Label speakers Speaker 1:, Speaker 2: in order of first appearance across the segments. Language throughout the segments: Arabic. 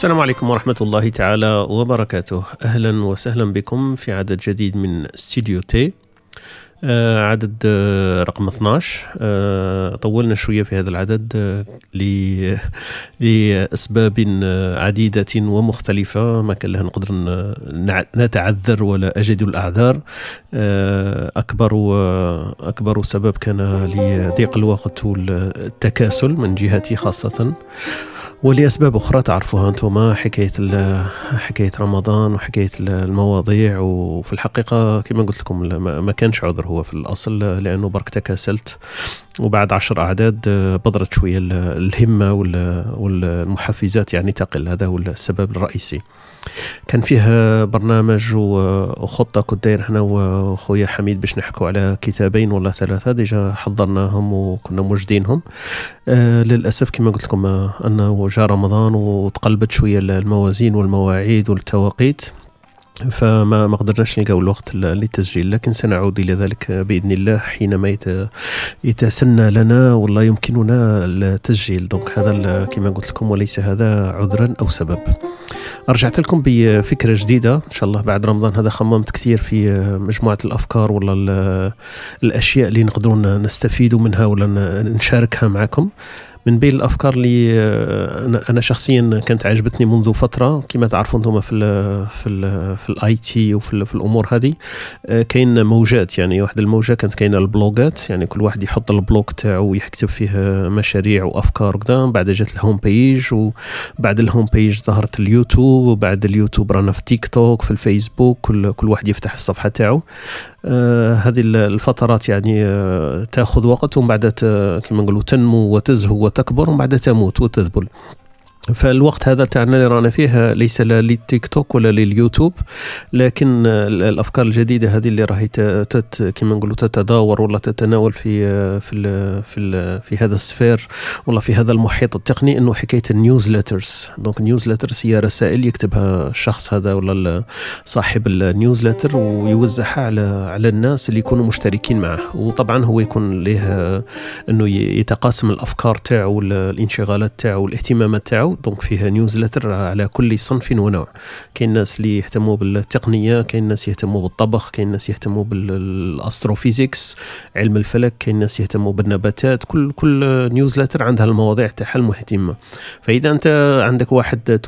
Speaker 1: السلام عليكم ورحمة الله تعالى وبركاته. أهلا وسهلا بكم في عدد جديد من استوديو تي آه عدد آه رقم 12 آه طولنا شوية في هذا العدد لأسباب عديدة ومختلفة ما كان لها نقدر نتعذر ولا أجد الأعذار. أكبر أكبر سبب كان لضيق الوقت والتكاسل من جهتي خاصة. ولأسباب أخرى تعرفوها أنتم حكاية حكاية رمضان وحكاية المواضيع وفي الحقيقة كما قلت لكم ما كانش عذر هو في الأصل لأنه برك تكاسلت وبعد عشر أعداد بضرت شوية الهمة والمحفزات يعني تقل هذا هو السبب الرئيسي. كان فيه برنامج وخطة كنت داير إحنا وخويا حميد باش نحكوا على كتابين ولا ثلاثة ديجا حضرناهم وكنا موجدينهم. آه للأسف كما قلت لكم أنه جاء رمضان وتقلبت شوية الموازين والمواعيد والتوقيت فما ما قدرناش نلقاو الوقت للتسجيل. لكن سنعود إلى ذلك بإذن الله حينما يتسنى لنا والله يمكننا التسجيل. دونك هذا كما قلت لكم وليس هذا عذرا أو سبب. رجعت لكم بفكرة جديدة. إن شاء الله بعد رمضان هذا خممت كثير في مجموعة الأفكار ولا الأشياء اللي نقدروا نستفيدوا منها ولا نشاركها معكم. من بين الأفكار اللي آه، أنا شخصيا كانت عجبتني منذ فترة. كما تعرفوا أنتم في ال في ال في ال IT وفي في الأمور هذه آه، كاين موجات. يعني واحد الموجة كانت كاينة البلوجات يعني كل واحد يحط ال blog تاعو ويكتب فيه مشاريع وأفكار وكذا. بعد جات ال home page وبعد ال home page ظهرت اليوتيوب وبعد اليوتيوب رانا في تيك توك في الفيسبوك. كل كل واحد يفتح الصفحة تاعو. آه هذه الفترات يعني تاخذ وقت. ومن بعد كما نقولوا تنمو وتزهو وتكبر بعد تموت وتذبل. فالوقت هذا تاعنا اللي رانا فيه ليس لا للتيك توك ولا لليوتيوب لكن الأفكار الجديدة هذه اللي راهي كما نقولوا تتداور ولا تتناول في في ال في ال في هذا ال sphere ولا في هذا المحيط التقني إنه حكاية ال newsletters donc ال newsletters هي رسائل يكتبها الشخص هذا ولا صاحب ال newsletter ويوزعها على على الناس اللي يكونوا مشتركين معه. وطبعا هو يكون له إنه يتقاسم الأفكار تاعو الانشغالات تاعو والاهتمامات تاعو. donc فيها newsletter على كل صنف ونوع. كاين الناس اللي يهتموا بالتقنية كاين الناس يهتموا بالطبخ كاين الناس يهتموا بال astrophysics علم الفلك كاين الناس يهتموا بالنباتات كل كل newsletter عندها المواضيع تاعها المهمه فإذا أنت عندك واحد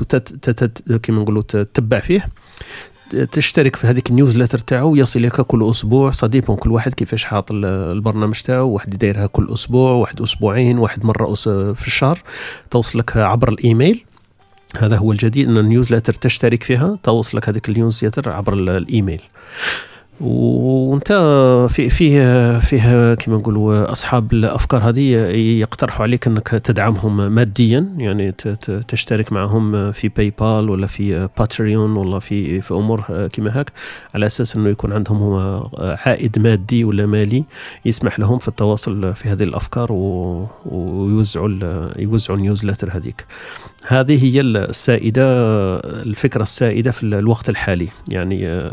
Speaker 1: كيما نقولوا تتبع فيه تشترك في هذيك ال newsletter تاعو يصلك كل أسبوع صديقهم كل واحد كيفاش حاط البرنامج تاعو واحد يديرها كل أسبوع واحد أسبوعين واحد مرة في الشهر توصلك عبر الإيميل. هذا هو الجديد إن ال newsletter تشترك فيها توصلك هذيك ال newsletter عبر الإيميل. وانت في فيه فيه كما نقولوا أصحاب الأفكار هذه يقترحوا عليك أنك تدعمهم ماديا يعني تشترك معهم في باي بال ولا في باتريون ولا في في أمور كما هاك على أساس إنه يكون عندهم عائد مادي ولا مالي يسمح لهم في التواصل في هذه الأفكار ويوزعوا يوزعوا ال newsletter هذيك. هذه هي السائدة الفكرة السائدة في الوقت الحالي يعني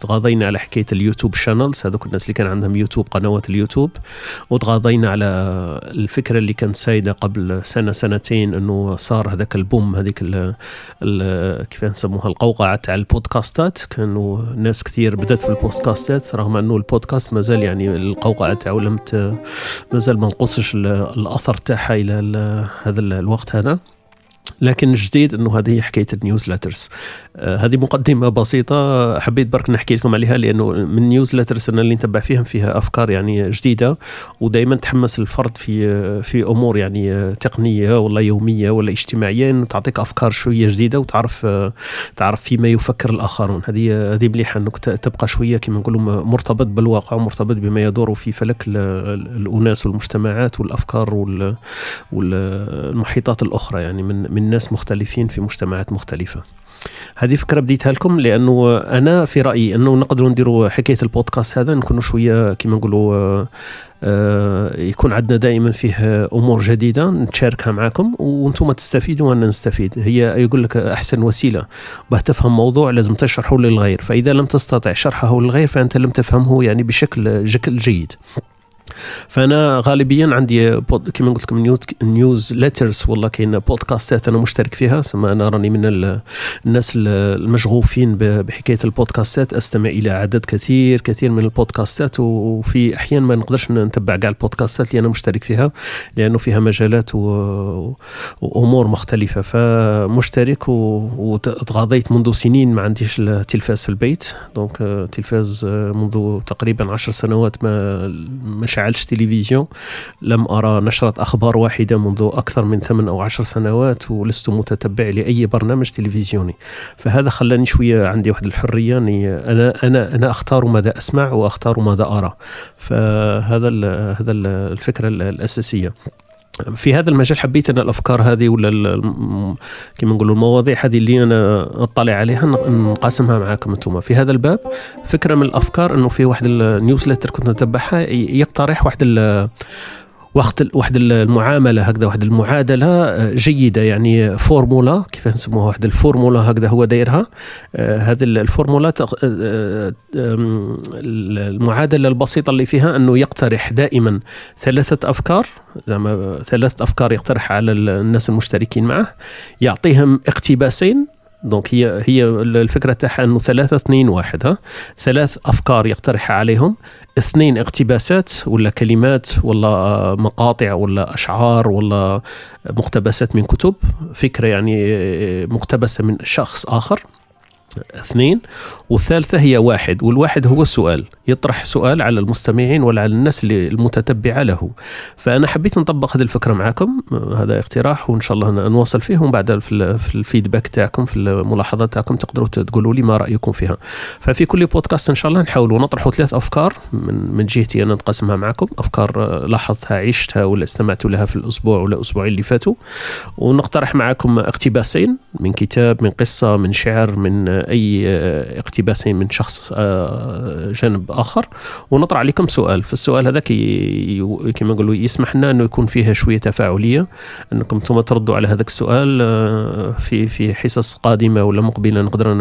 Speaker 1: تغاضينا على حكاية ال YouTube channels هذوك الناس اللي كان عندهم يوتيوب قنوات اليوتيوب. وتغاضينا على الفكرة اللي كانت سايدة قبل سنة سنتين إنه صار هذاك ال boom هذيك كيف نسموها القوقعة تاع البودكاستات. كانوا ناس كثير بدأت في البودكاستات رغم إنه البودكاست مازال يعني القوقعة تاعو لم مازال ما نقصش الأثر تاعها إلى هذا الوقت هذا. لكن الجديد إنه هذه حكاية ال newsletters. آه هذه مقدمة بسيطة حبيت برك نحكي لكم عليها لأنه من newsletters أنا اللي نتبع فيهم فيها أفكار يعني جديدة ودائما تحمس الفرد في في أمور يعني تقنية ولا يومية ولا اجتماعية إنه تعطيك أفكار شوية جديدة وتعرف تعرف فيما يفكر الآخرون. هذه هذه مليحة إنك تبقى شوية كما نقولوا مرتبط بالواقع ومرتبط بما يدور في فلك الأناس والمجتمعات والأفكار والمحيطات الأخرى يعني من من ناس مختلفين في مجتمعات مختلفة. هذه فكرة بديتها لكم لأنه أنا في رأيي أنه نقدروا نديروا حكاية البودكاست هذا نكونوا شوية كما نقولوا آه، يكون عندنا دائما فيه أمور جديدة نتشاركها معكم وأنتم تستفيدوا وأنا نستفيد. هي يقول لك أحسن وسيلة باه تفهم موضوع لازم تشرحه للغير فإذا لم تستطع شرحه للغير فأنت لم تفهمه يعني بشكل جيد. فأنا غالبيا عندي كما قلت لكم newsletters ولا كاين بودكاستات أنا مشترك فيها سما أنا راني من الناس المشغوفين بحكاية البودكاستات أستمع إلى عدد كثير كثير من البودكاستات وفي أحيان ما نقدرش نتبع كاع البودكاستات اللي أنا مشترك فيها لأنه فيها مجالات وأمور مختلفة. فمشترك وتغاضيت منذ سنين ما عنديش التلفاز في البيت. دونك تلفاز منذ تقريبا عشر سنوات ما مش شعلش تلفزيون لم أرى نشرة أخبار واحدة منذ أكثر من ثمان أو عشر سنوات ولست متتبع لأي برنامج تلفزيوني. فهذا خلاني شوية عندي واحد الحرية أنا أنا أنا أختار ماذا أسمع وأختار ماذا أرى. فهذا هذا الفكرة الأساسية. في هذا المجال حبيت أنا الأفكار هذه ولا كما نقولوا المواضيع هذه اللي أنا أطلع عليها نقاسمها معكم أنتم. في هذا الباب فكرة من الأفكار أنه في واحد ال newsletter كنت نتبعها يقترح واحد وقت واحد المعاملة هكذا واحد المعادلة آه، جيدة. يعني فورمولا كيف نسموها؟ واحد الفورمولا هكذا هو دايرها. آه، هذه الفورمولا آه، المعادلة البسيطة اللي فيها أنه يقترح دائما ثلاثة أفكار. زعما ثلاثة أفكار يقترحها على الناس المشتركين معه. يعطيهم اقتباسين. دونك هي هي الفكرة تاعها إنه ثلاثة اثنين واحد ها؟ ثلاث أفكار يقترحها عليهم. اثنين اقتباسات ولا كلمات ولا مقاطع ولا أشعار ولا مقتبسات من كتب. فكرة يعني مقتبسة من شخص آخر. اثنين والثالثة هي واحد والواحد هو السؤال يطرح سؤال على المستمعين ولا على الناس اللي المتتبعة له. فأنا حبيت نطبق هذه الفكرة معكم هذا اقتراح وإن شاء الله نواصل فيه ومن بعد في الفيدباك تاعكم في الملاحظات تاعكم تقدروا تقولوا لي ما رأيكم فيها. ففي كل بودكاست إن شاء الله نحاول نطرحوا ثلاث أفكار من, من جهتي أنا نقسمها معكم أفكار لاحظتها عشتها ولا استمعت لها في الأسبوع ولا الأسبوعين اللي فاتوا. ونقترح معكم اقتباسين من كتاب من قصة من شعر من أي آه، اقتباسين من شخص آه، جانب آخر. ونطرح عليكم سؤال. فالسؤال هذا كما نقولوا يسمح لنا أنه يكون فيها شوية تفاعلية أنكم ثم تردوا على هذاك السؤال آه، في في حصص قادمة ولا مقبلة نقدر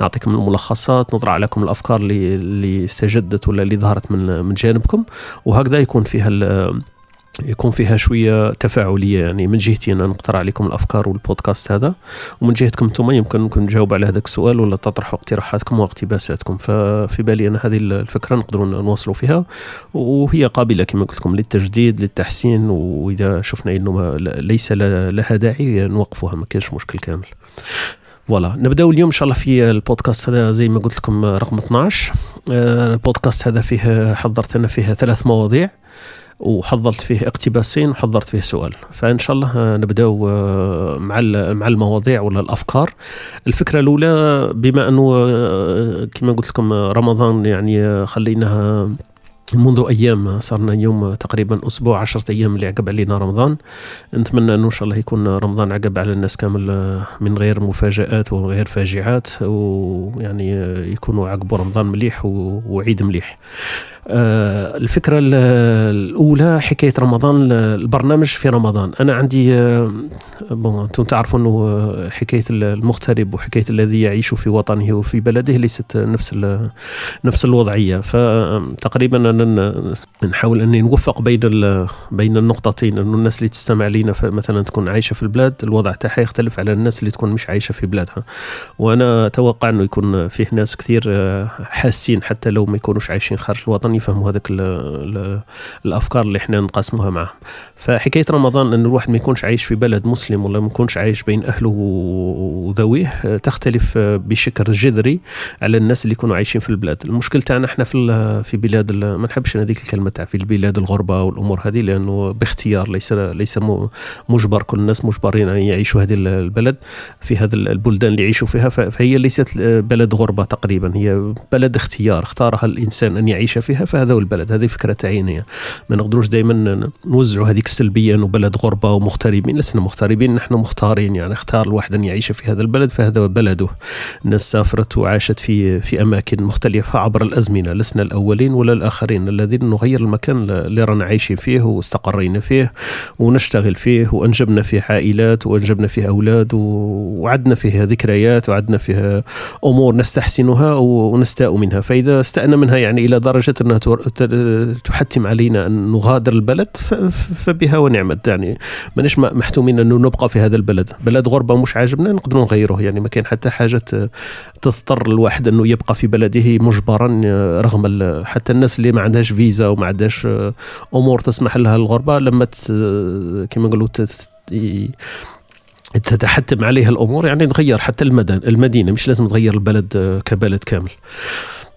Speaker 1: نعطيكم الملخصات نطرح عليكم الأفكار اللي اللي استجدت ولا اللي ظهرت من من جانبكم. وهكذا يكون فيها يكون فيها شوية تفاعلية يعني من جهتي أنا نقترح عليكم الأفكار والبودكاست هذا ومن جهتكم أنتم يمكن نجاوب على هذاك السؤال ولا تطرحوا اقتراحاتكم واقتباساتكم. ففي بالي أنا هذه الفكرة نقدروا نواصلوا فيها وهي قابلة كما قلت لكم للتجديد للتحسين وإذا شفنا إنه ليس لها داعي نوقفوها ما كاينش مشكل كامل. فوالا نبداو اليوم إن شاء الله في البودكاست هذا زي ما قلت لكم رقم 12 آه، البودكاست هذا فيه حضرت أنا فيه ثلاث مواضيع. وحضرت فيه اقتباسين وحضرت فيه سؤال. فإن شاء الله نبداو آه، مع مع المواضيع ولا الأفكار. الفكرة الأولى بما أنه آه، كما قلت لكم رمضان يعني خليناها منذ أيام صارنا يوم تقريبا أسبوع عشرة أيام اللي عقب علينا رمضان. نتمنى أنه إن شاء الله يكون رمضان عقب على الناس كامل آه، من غير مفاجآت وغير فاجعات ويعني يكونوا عقبوا رمضان مليح وعيد مليح. آه، الفكرة الأولى حكاية رمضان البرنامج في رمضان. أنا عندي آه، بون أنتم تعرفوا أنه حكاية المغترب وحكاية الذي يعيش في وطنه وفي بلده ليست نفس نفس الوضعية. فتقريبا أنا نحاول أني نوفق بين بين النقطتين. أنه الناس اللي تستمع لنا مثلا تكون عايشة في البلاد الوضع تاعها يختلف على الناس اللي تكون مش عايشة في بلادها. وأنا أتوقع أنه يكون فيه ناس كثير آه، حاسين حتى لو ما يكونوش عايشين خارج الوطن. يفهموا هذاك الأفكار اللي إحنا نقاسموها معهم فحكاية رمضان إن الواحد ما يكونش عايش في بلد مسلم ولا ما يكونش عايش بين أهله وذويه تختلف بشكل جذري على الناس اللي يكونوا عايشين في البلاد. المشكل تاعنا إحنا في في بلاد ما نحبش هذيك الكلمة تاع في البلاد الغربة والأمور هذه لأنه باختيار ليس ليس مجبر. كل الناس مجبرين أن يعيشوا هذه البلد في هذه البلدان اللي يعيشوا فيها. فهي ليست بلد غربة تقريبا هي بلد اختيار. اختارها الإنسان أن يعيش فيها. فهذا هو البلد هذه فكرة عينية. ما نقدروش دائما نوزعوا هذيك السلبية إنه بلد غربة ومغتربين. لسنا مغتربين نحن مختارين يعني اختار الواحد أن يعيش في هذا البلد فهذا بلده. الناس سافرت وعاشت في في أماكن مختلفة عبر الأزمنة. لسنا الأولين ولا الآخرين الذين نغير المكان اللي رانا عايشين فيه واستقرينا فيه ونشتغل فيه وأنجبنا فيه عائلات وأنجبنا فيه أولاد وعدنا فيه ذكريات وعدنا فيه أمور نستحسنها ونستاء منها فإذا استانا منها يعني إلى درجة ان انها تحتم علينا أن نغادر البلد فبها ونعمت. يعني ماناش محتومين أنه نبقى في هذا البلد. بلد غربة مش عاجبنا نقدروا نغيروه. يعني ما كاين حتى حاجة تضطر الواحد أنه يبقى في بلده مجبرا رغم حتى الناس اللي ما عندهاش فيزا وما عندهاش أمور تسمح لها الغربة لما كما نقولوا تتحتم عليها الأمور يعني تغير حتى المدن المدينة. مش لازم تغير البلد كبلد كامل.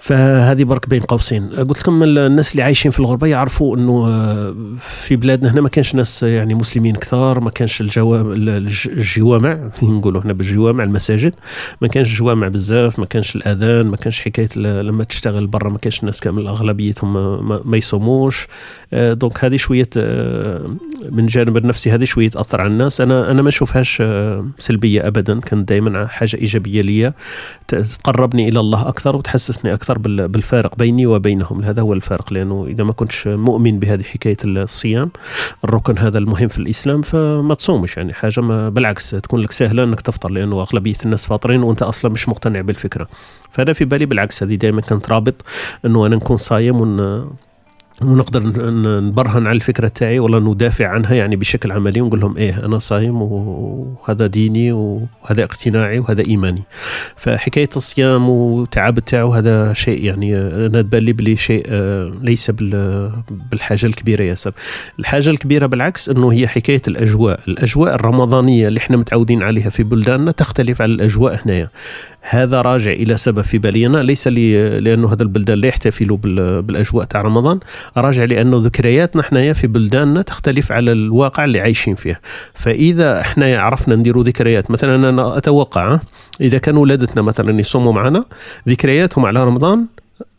Speaker 1: فهذه برك بين قوسين. قلت لكم الناس اللي عايشين في الغربة يعرفوا إنه آه، في بلادنا هنا ما كانش ناس يعني مسلمين كثار ما كانش الجوامع نقولوا هنا بالجوامع المساجد ما كانش جوامع بزاف ما كانش الأذان ما كانش حكاية لما تشتغل برا ما كانش الناس كامل أغلبيتهم ما, يصوموش. آه، دونك هذه شوية من جانب النفسي هذه شوية تأثر على الناس. أنا أنا ما أشوفهاش سلبية ابدا. كانت دائما حاجة إيجابية لي تقربني إلى الله أكثر وتحسسني أكثر أكثر بالفارق بيني وبينهم. هذا هو الفارق لأنه إذا ما كنتش مؤمن بهذه حكاية الصيام الركن هذا المهم في الإسلام فما تصومش. يعني حاجة ما بالعكس تكون لك سهلة إنك تفطر لأنه أغلبية الناس فاطرين وأنت أصلا مش مقتنع بالفكرة. فأنا في بالي بالعكس هذه دائما كانت رابط إنه أنا نكون صايم ون ونقدر نبرهن على الفكرة تاعي ولا ندافع عنها يعني بشكل عملي ونقول لهم إيه أنا صايم وهذا ديني وهذا اقتناعي وهذا إيماني. فحكاية الصيام وتعب تاعو هذا شيء يعني أنا تبان لي بلي شيء آه، ليس بالحاجة الكبيرة ياسر. الحاجة الكبيرة بالعكس إنه هي حكاية الأجواء. الأجواء الرمضانية اللي إحنا متعودين عليها في بلداننا تختلف عن الأجواء هنايا. هذا راجع إلى سبب في بالي أنا ليس لي لأنه هذا البلدان لا يحتفلوا بالأجواء تاع رمضان راجع لأنه ذكرياتنا إحنا في بلداننا تختلف على الواقع اللي عايشين فيه. فإذا إحنا عرفنا نديروا ذكريات مثلا أنا أتوقع إذا كان ولادتنا مثلا يصوموا معنا ذكرياتهم على رمضان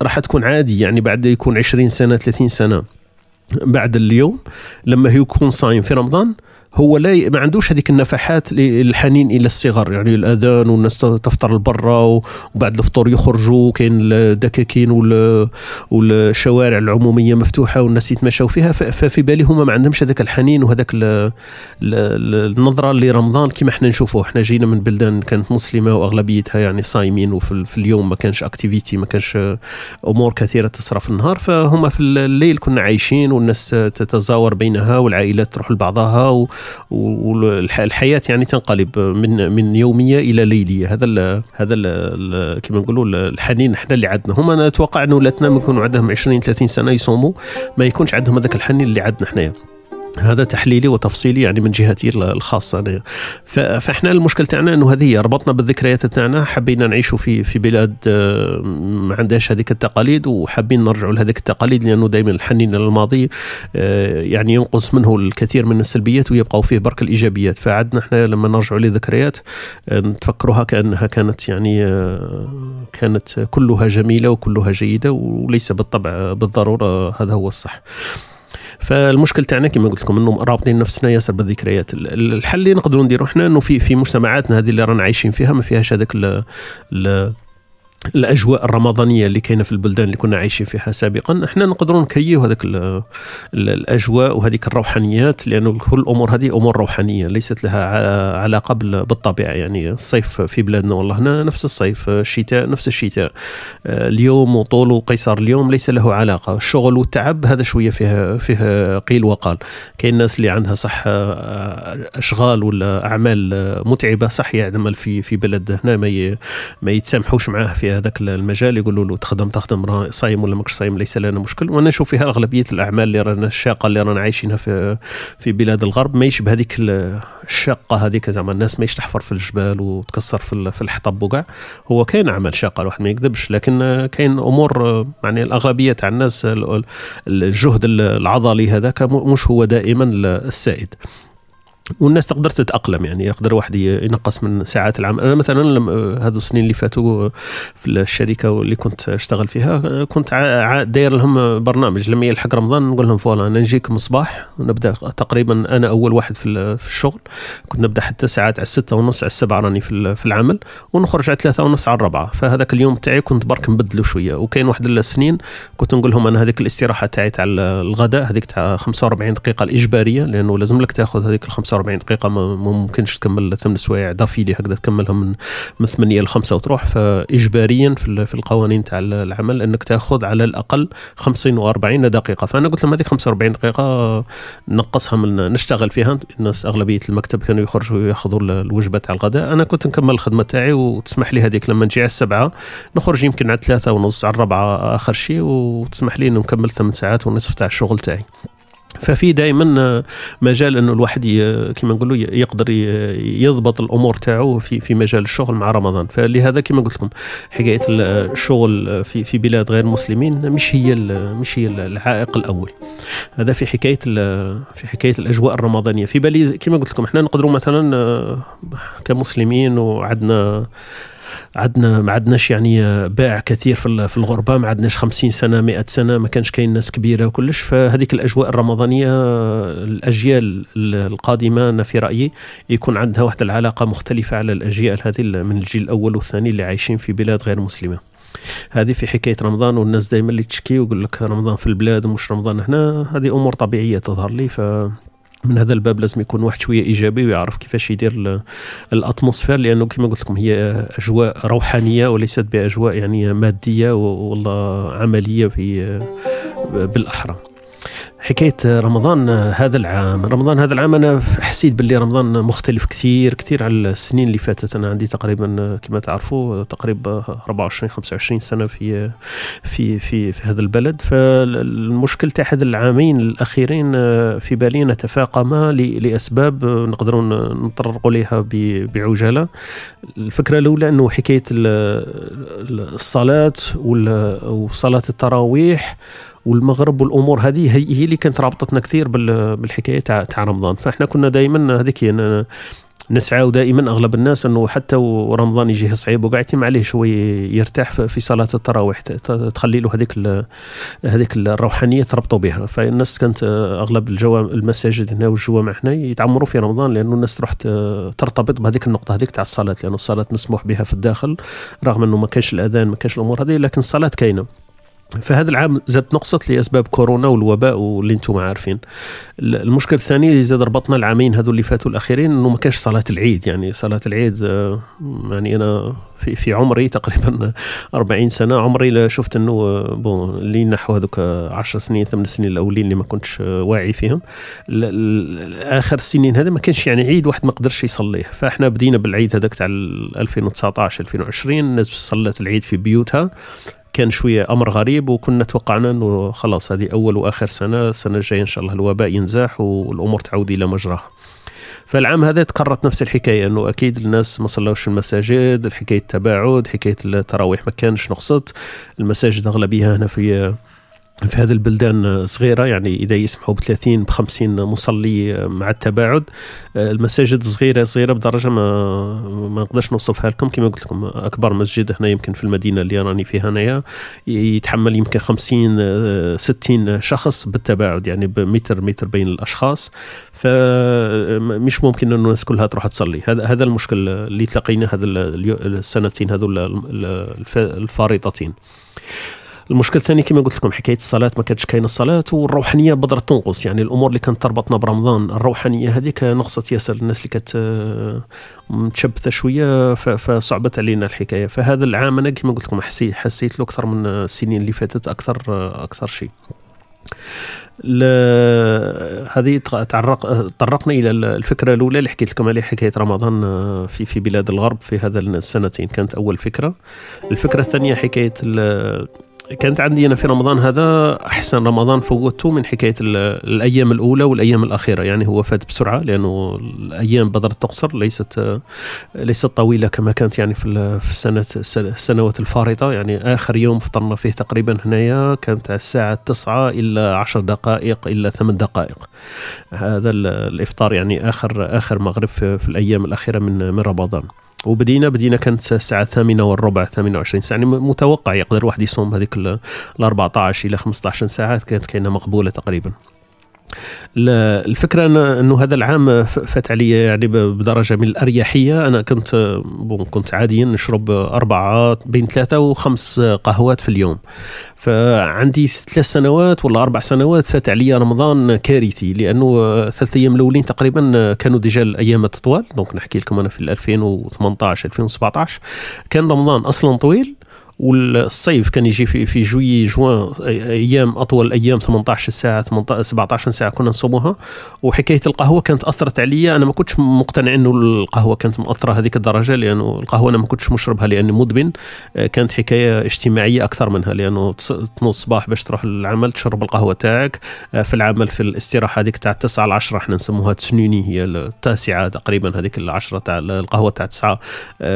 Speaker 1: راح تكون عادي يعني بعد يكون 20 سنة 30 سنة بعد اليوم لما يكون صايم في رمضان هو لا ما عندوش هذيك النفحات الحنين إلى الصغر. يعني الأذان والناس تفطر لبرا وبعد الفطور يخرجوا. كاين الدكاكين والشوارع العمومية مفتوحة والناس يتمشوا فيها. ففي بالي هما ما عندهمش هذاك الحنين وهذاك النظرة لرمضان كما إحنا نشوفوه. إحنا جينا من بلدان كانت مسلمة وأغلبيتها يعني صايمين وفي اليوم ما كانش اكتيفيتي ما كانش أمور كثيرة تصرف في النهار. فهم في الليل كنا عايشين والناس تتزاور بينها والعائلات تروح لبعضها والحياة يعني تنقلب من من يومية إلى ليلية. هذا ال هذا ال كما نقولوا الحنين إحنا اللي عندنا هم نتوقع أنه ولاتنا يكونوا عندهم 20 30 سنة يصوموا ما يكونش عندهم هذاك الحنين اللي عندنا حنايا. هذا تحليلي وتفصيلي يعني من جهتي الخاصة أنا. فإحنا المشكلة تاعنا أنه هذه ربطنا بالذكريات تاعنا حبينا نعيشوا في في بلاد آه، ما عندهاش هذيك التقاليد وحابين نرجعوا لهذيك التقاليد لأنه دائما الحنين للماضي آه، يعني ينقص منه الكثير من السلبيات ويبقوا فيه برك الإيجابيات. فعدنا إحنا لما نرجعوا لذكريات آه، نتفكروها كأنها كانت يعني كانت كلها جميلة وكلها جيدة وليس بالطبع بالضرورة هذا هو الصح. فالمشكل تاعنا كما قلت لكم إنه رابطين نفسنا ياسر بالذكريات. الحل اللي نقدروا نديروا إحنا إنه في في مجتمعاتنا هذه اللي رانا عايشين فيها ما فيهاش هذاك الأجواء الرمضانية اللي كاينة في البلدان اللي كنا عايشين فيها سابقا إحنا نقدروا نكريو هذاك الأجواء وهذيك الروحانيات لأنه كل الأمور هذه أمور روحانية ليست لها علاقة بالطبيعة. يعني الصيف في بلادنا والله هنا نفس الصيف الشتاء نفس الشتاء. اليوم وطول وقيصر اليوم ليس له علاقة. الشغل والتعب هذا شوية فيه فيه قيل وقال. كاين الناس اللي عندها صح أشغال ولا اعمال متعبة صح يعمل في في بلد هنا ما ما يتسامحوش معاه في هذاك المجال يقولوا له تخدم تخدم صايم ولا ماكش صايم ليس لنا مشكل. وأنا نشوف فيها أغلبية الأعمال اللي رانا الشاقة اللي رانا عايشينها في في بلاد الغرب. ما يشبه هذيك الشاقة هذيك زعما الناس ما تحفر في الجبال وتكسر في في الحطب وكاع. هو كاين أعمال شاقة الواحد ما يكذبش لكن كاين أمور يعني الأغلبية تاع الناس الجهد العضلي هذاك مش هو دائما السائد. والناس تقدر تتأقلم يعني يقدر واحد ينقص من ساعات العمل. أنا مثلا هذو السنين اللي فاتوا في الشركة اللي كنت أشتغل فيها كنت داير لهم برنامج. لما يلحق رمضان نقول لهم فوالا أنا نجيكم الصباح ونبدا تقريبا أنا أول واحد في, الشغل. كنت نبدأ حتى ساعات على الستة ونص على السبعة راني في, العمل. ونخرج على ثلاثة ونص على الربعة فهذاك اليوم تاعي كنت برك نبدله شوية. وكاين واحد السنين كنت نقول لهم أنا هذيك الاستراحة تاعي تاع الغداء هذيك تاع 45 دقيقة الإجبارية لأنه لازم لك تأخذ هذيك ال 45 دقيقة ما ممكنش تكمل ثمان سوايع دافيلي هكذا تكملهم من من 8 ل 5 وتروح. فاجباريا في القوانين تاع العمل إنك تأخذ على الأقل 50 و40 دقيقة. فأنا قلت لهم هذيك 45 دقيقة نقصها من نشتغل فيها. الناس أغلبية المكتب كانوا يخرجوا ياخذوا الوجبه تاع الغداء. أنا كنت نكمل الخدمة تاعي وتسمح لي هذيك لما نجي على السبعة نخرج يمكن على ثلاثة ونص على الربعة آخر شيء وتسمح لي أنه نكمل ثمان ساعات ونصف تاع الشغل تاعي. ففي دائما مجال أنه الواحد كما نقولوا يقدر يضبط الأمور تاعو في في مجال الشغل مع رمضان. فلهذا كما قلت لكم حكاية الشغل في في بلاد غير مسلمين مش هي مش هي العائق الأول. هذا في حكاية في حكاية الأجواء الرمضانية. في بالي كما قلت لكم إحنا نقدروا مثلا كمسلمين وعندنا عندنا ما عندناش يعني باع كثير في في الغربة ما عندناش 50 سنة 100 سنة ما كانش كاين ناس كبيرة وكلش. فهذيك الأجواء الرمضانية الأجيال القادمة أنا في رأيي يكون عندها واحد العلاقة مختلفة على الأجيال هذه من الجيل الأول والثاني اللي عايشين في بلاد غير مسلمة. هذه في حكاية رمضان والناس دائما اللي تشكي ويقول لك رمضان في البلاد ومش رمضان هنا هذه أمور طبيعية تظهر لي ف من هذا الباب لازم يكون واحد شوية إيجابي ويعرف كيفاش يدير الأتموسفير لأنه كما قلت لكم هي أجواء روحانية وليست بأجواء يعني مادية والله عملية في بالأحرى. حكاية رمضان هذا العام. رمضان هذا العام أنا حسيت باللي رمضان مختلف كثير كثير على السنين اللي فاتت. أنا عندي تقريبا كما تعرفوا تقريبا 24 25 سنة في في في في هذا البلد. فالمشكل تاع هذا العامين الأخيرين في بالي نتفاقما لأسباب نقدروا نطرقوا لها بعجالة. الفكرة الأولى أنه حكاية الصلاة وصلاة التراويح والمغرب والأمور هذه هي, هي اللي كانت رابطتنا كثير بالحكاية تاع تاع رمضان. فإحنا كنا دائما هذيك نسعى دائما أغلب الناس إنه حتى ورمضان يجيه صعيب وقاعد عليه شوي يرتاح في صلاة التراويح تخلي له هذيك هذيك الروحانية تربطوا بها. فالناس كانت أغلب الجوامع المساجد هنا والجوامع هنا يتعمروا في رمضان لأنه الناس تروح ترتبط بهذيك النقطة هذيك تاع الصلاة لأنه الصلاة مسموح بها في الداخل رغم إنه ما كانش الأذان ما كانش الأمور هذه لكن الصلاة كاينة. فهذا العام زاد نقصت لأسباب كورونا والوباء واللي أنتم عارفين. المشكل الثاني زاد ربطنا العامين هذو اللي فاتوا الأخيرين إنه ما كانش صلاة العيد يعني صلاة العيد آه، يعني أنا في في عمري تقريبا 40 سنة عمري لا شفت إنه آه، بون اللي نحو هذوك 10 سنين 8 سنين الأولين اللي ما كنتش آه، واعي فيهم. اخر السنين هذا ما كانش يعني عيد واحد ما قدرش يصليه. فإحنا بدينا بالعيد هذاك تاع 2019 2020 الناس صلت العيد في بيوتها. كان شوية أمر غريب وكنا توقعنا إنه خلاص هذه أول وآخر سنة السنة الجاية إن شاء الله الوباء ينزاح والأمور تعود إلى مجراها. فالعام هذا تكررت نفس الحكاية إنه أكيد الناس ما صلوش في المساجد الحكاية التباعد حكاية التراويح ما كانش نقصت المساجد اغلبيه هنا في في هذه البلدان صغيرة يعني إذا يسمحوا ب 30 ب 50 مصلي مع التباعد. المساجد صغيرة صغيرة بدرجة ما ما نقدرش نوصفها لكم. كما قلت لكم أكبر مسجد هنا يمكن في المدينة اللي راني فيها أنايا. يتحمل يمكن 50 60 شخص بالتباعد يعني بمتر متر بين الأشخاص. فمش ممكن إنه الناس كلها تروح تصلي. هذا هذا المشكل اللي تلاقينا هذا السنتين هذول الفارطتين. المشكل الثاني كما قلت لكم حكاية الصلاة ما كانتش كاينة الصلاة والروحانية بدرت تنقص. يعني الأمور اللي كانت تربطنا برمضان الروحانية هذيك نقصت ياسر الناس اللي كانت آه، متشبثة شوية فصعبت علينا الحكاية. فهذا العام أنا كما قلت لكم حسيت له أكثر من السنين اللي فاتت أكثر آه، أكثر شيء. هذه تعرق طرقنا إلى الفكرة الأولى اللي حكيت لكم عليها حكاية رمضان آه، في في بلاد الغرب في هذا السنتين. كانت أول فكرة. الفكرة الثانية حكاية كانت عندي أنا في رمضان هذا أحسن رمضان فوتته من حكاية الأيام الأولى والأيام الأخيرة. يعني هو فات بسرعة لأنه الأيام بدرت تقصر ليست ليست طويلة كما كانت يعني في السنة السنوات الفارطة. يعني آخر يوم فطرنا فيه تقريبا هنايا كانت الساعة 9 إلى 10 دقائق إلى 8 دقائق. هذا الإفطار يعني آخر آخر مغرب في الأيام الأخيرة من من رمضان. وبدينا بدينا كانت الساعة الثامنة والربع 28 ساعة. يعني متوقع يقدر واحد يصوم هذيك ال 14 إلى 15 ساعة كانت كاينة مقبولة تقريبا. الفكرة أنه هذا العام فات علي يعني بدرجة من الأريحية. أنا كنت بون كنت عاديا نشرب أربعة بين ثلاثة وخمس قهوات في اليوم. فعندي ثلاث سنوات ولا أربع سنوات فات علي رمضان كارثي لأنه ثلاث أيام الأولين تقريبا كانوا déjà الأيام طوال donc نحكي لكم أنا في 2018 2017 كان رمضان أصلا طويل. والصيف كان يجي في في جوي جوان أيام أطول أيام 18 ساعة 18 17 ساعة كنا نصوموها. وحكاية القهوة كانت أثرت عليا. أنا ما كنتش مقتنع إنه القهوة كانت مؤثرة هذيك الدرجة لأنه القهوة أنا ما كنتش مشربها لأني مدمن. كانت حكاية اجتماعية أكثر منها لأنه تنوض الصباح باش تروح للعمل تشرب القهوة تاعك. في العمل في الاستراحة هذيك تاع 9 ل 10 إحنا نسموها تسنوني هي التاسعة تقريبا هذيك العشرة تاع القهوة تاع 9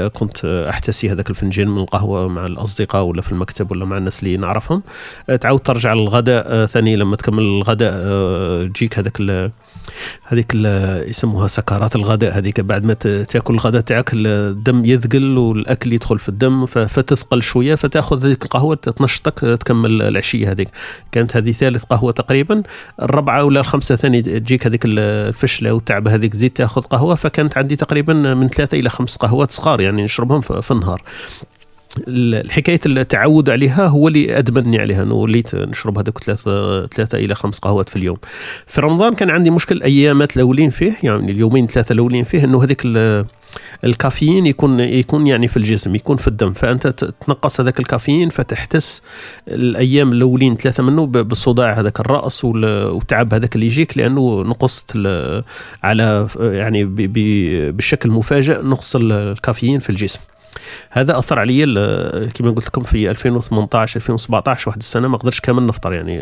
Speaker 1: كنت أحتسي هذاك الفنجان من القهوة مع الأصدقاء ولا في المكتب ولا مع الناس اللي نعرفهم. آه، تعاود ترجع للغداء آه، ثاني لما تكمل الغداء آه، تجيك هذاك هذيك يسموها سكرات الغداء هذيك. بعد ما تأكل الغداء تاعك الدم يثقل والأكل يدخل في الدم فتثقل شوية فتأخذ هذيك القهوة تنشطك تكمل العشية هذيك. كانت هذه ثالث قهوة تقريبا. الرابعة ولا الخامسة ثاني تجيك هذيك الفشلة والتعب هذيك تزيد تأخذ قهوة. فكانت عندي تقريبا من ثلاثة إلى خمس قهوات صغار يعني نشربهم في النهار. الحكاية التعود عليها هو اللي أدمني عليها انه وليت نشرب هذوك ثلاثة ثلاثة إلى خمس قهوات في اليوم. في رمضان كان عندي مشكل أيامات الأولين فيه يعني اليومين ثلاثة الأولين فيه إنه هذيك الكافيين يكون يكون يعني في الجسم يكون في الدم فأنت تنقص هذاك الكافيين فتحتس الأيام الأولين ثلاثة منه بالصداع هذاك الرأس والتعب هذاك اللي يجيك لأنه نقصت على يعني بشكل مفاجئ نقص الكافيين في الجسم. هذا أثر علي كما قلت لكم في 2018 2017 واحد السنة ما قدرتش كامل نفطر. يعني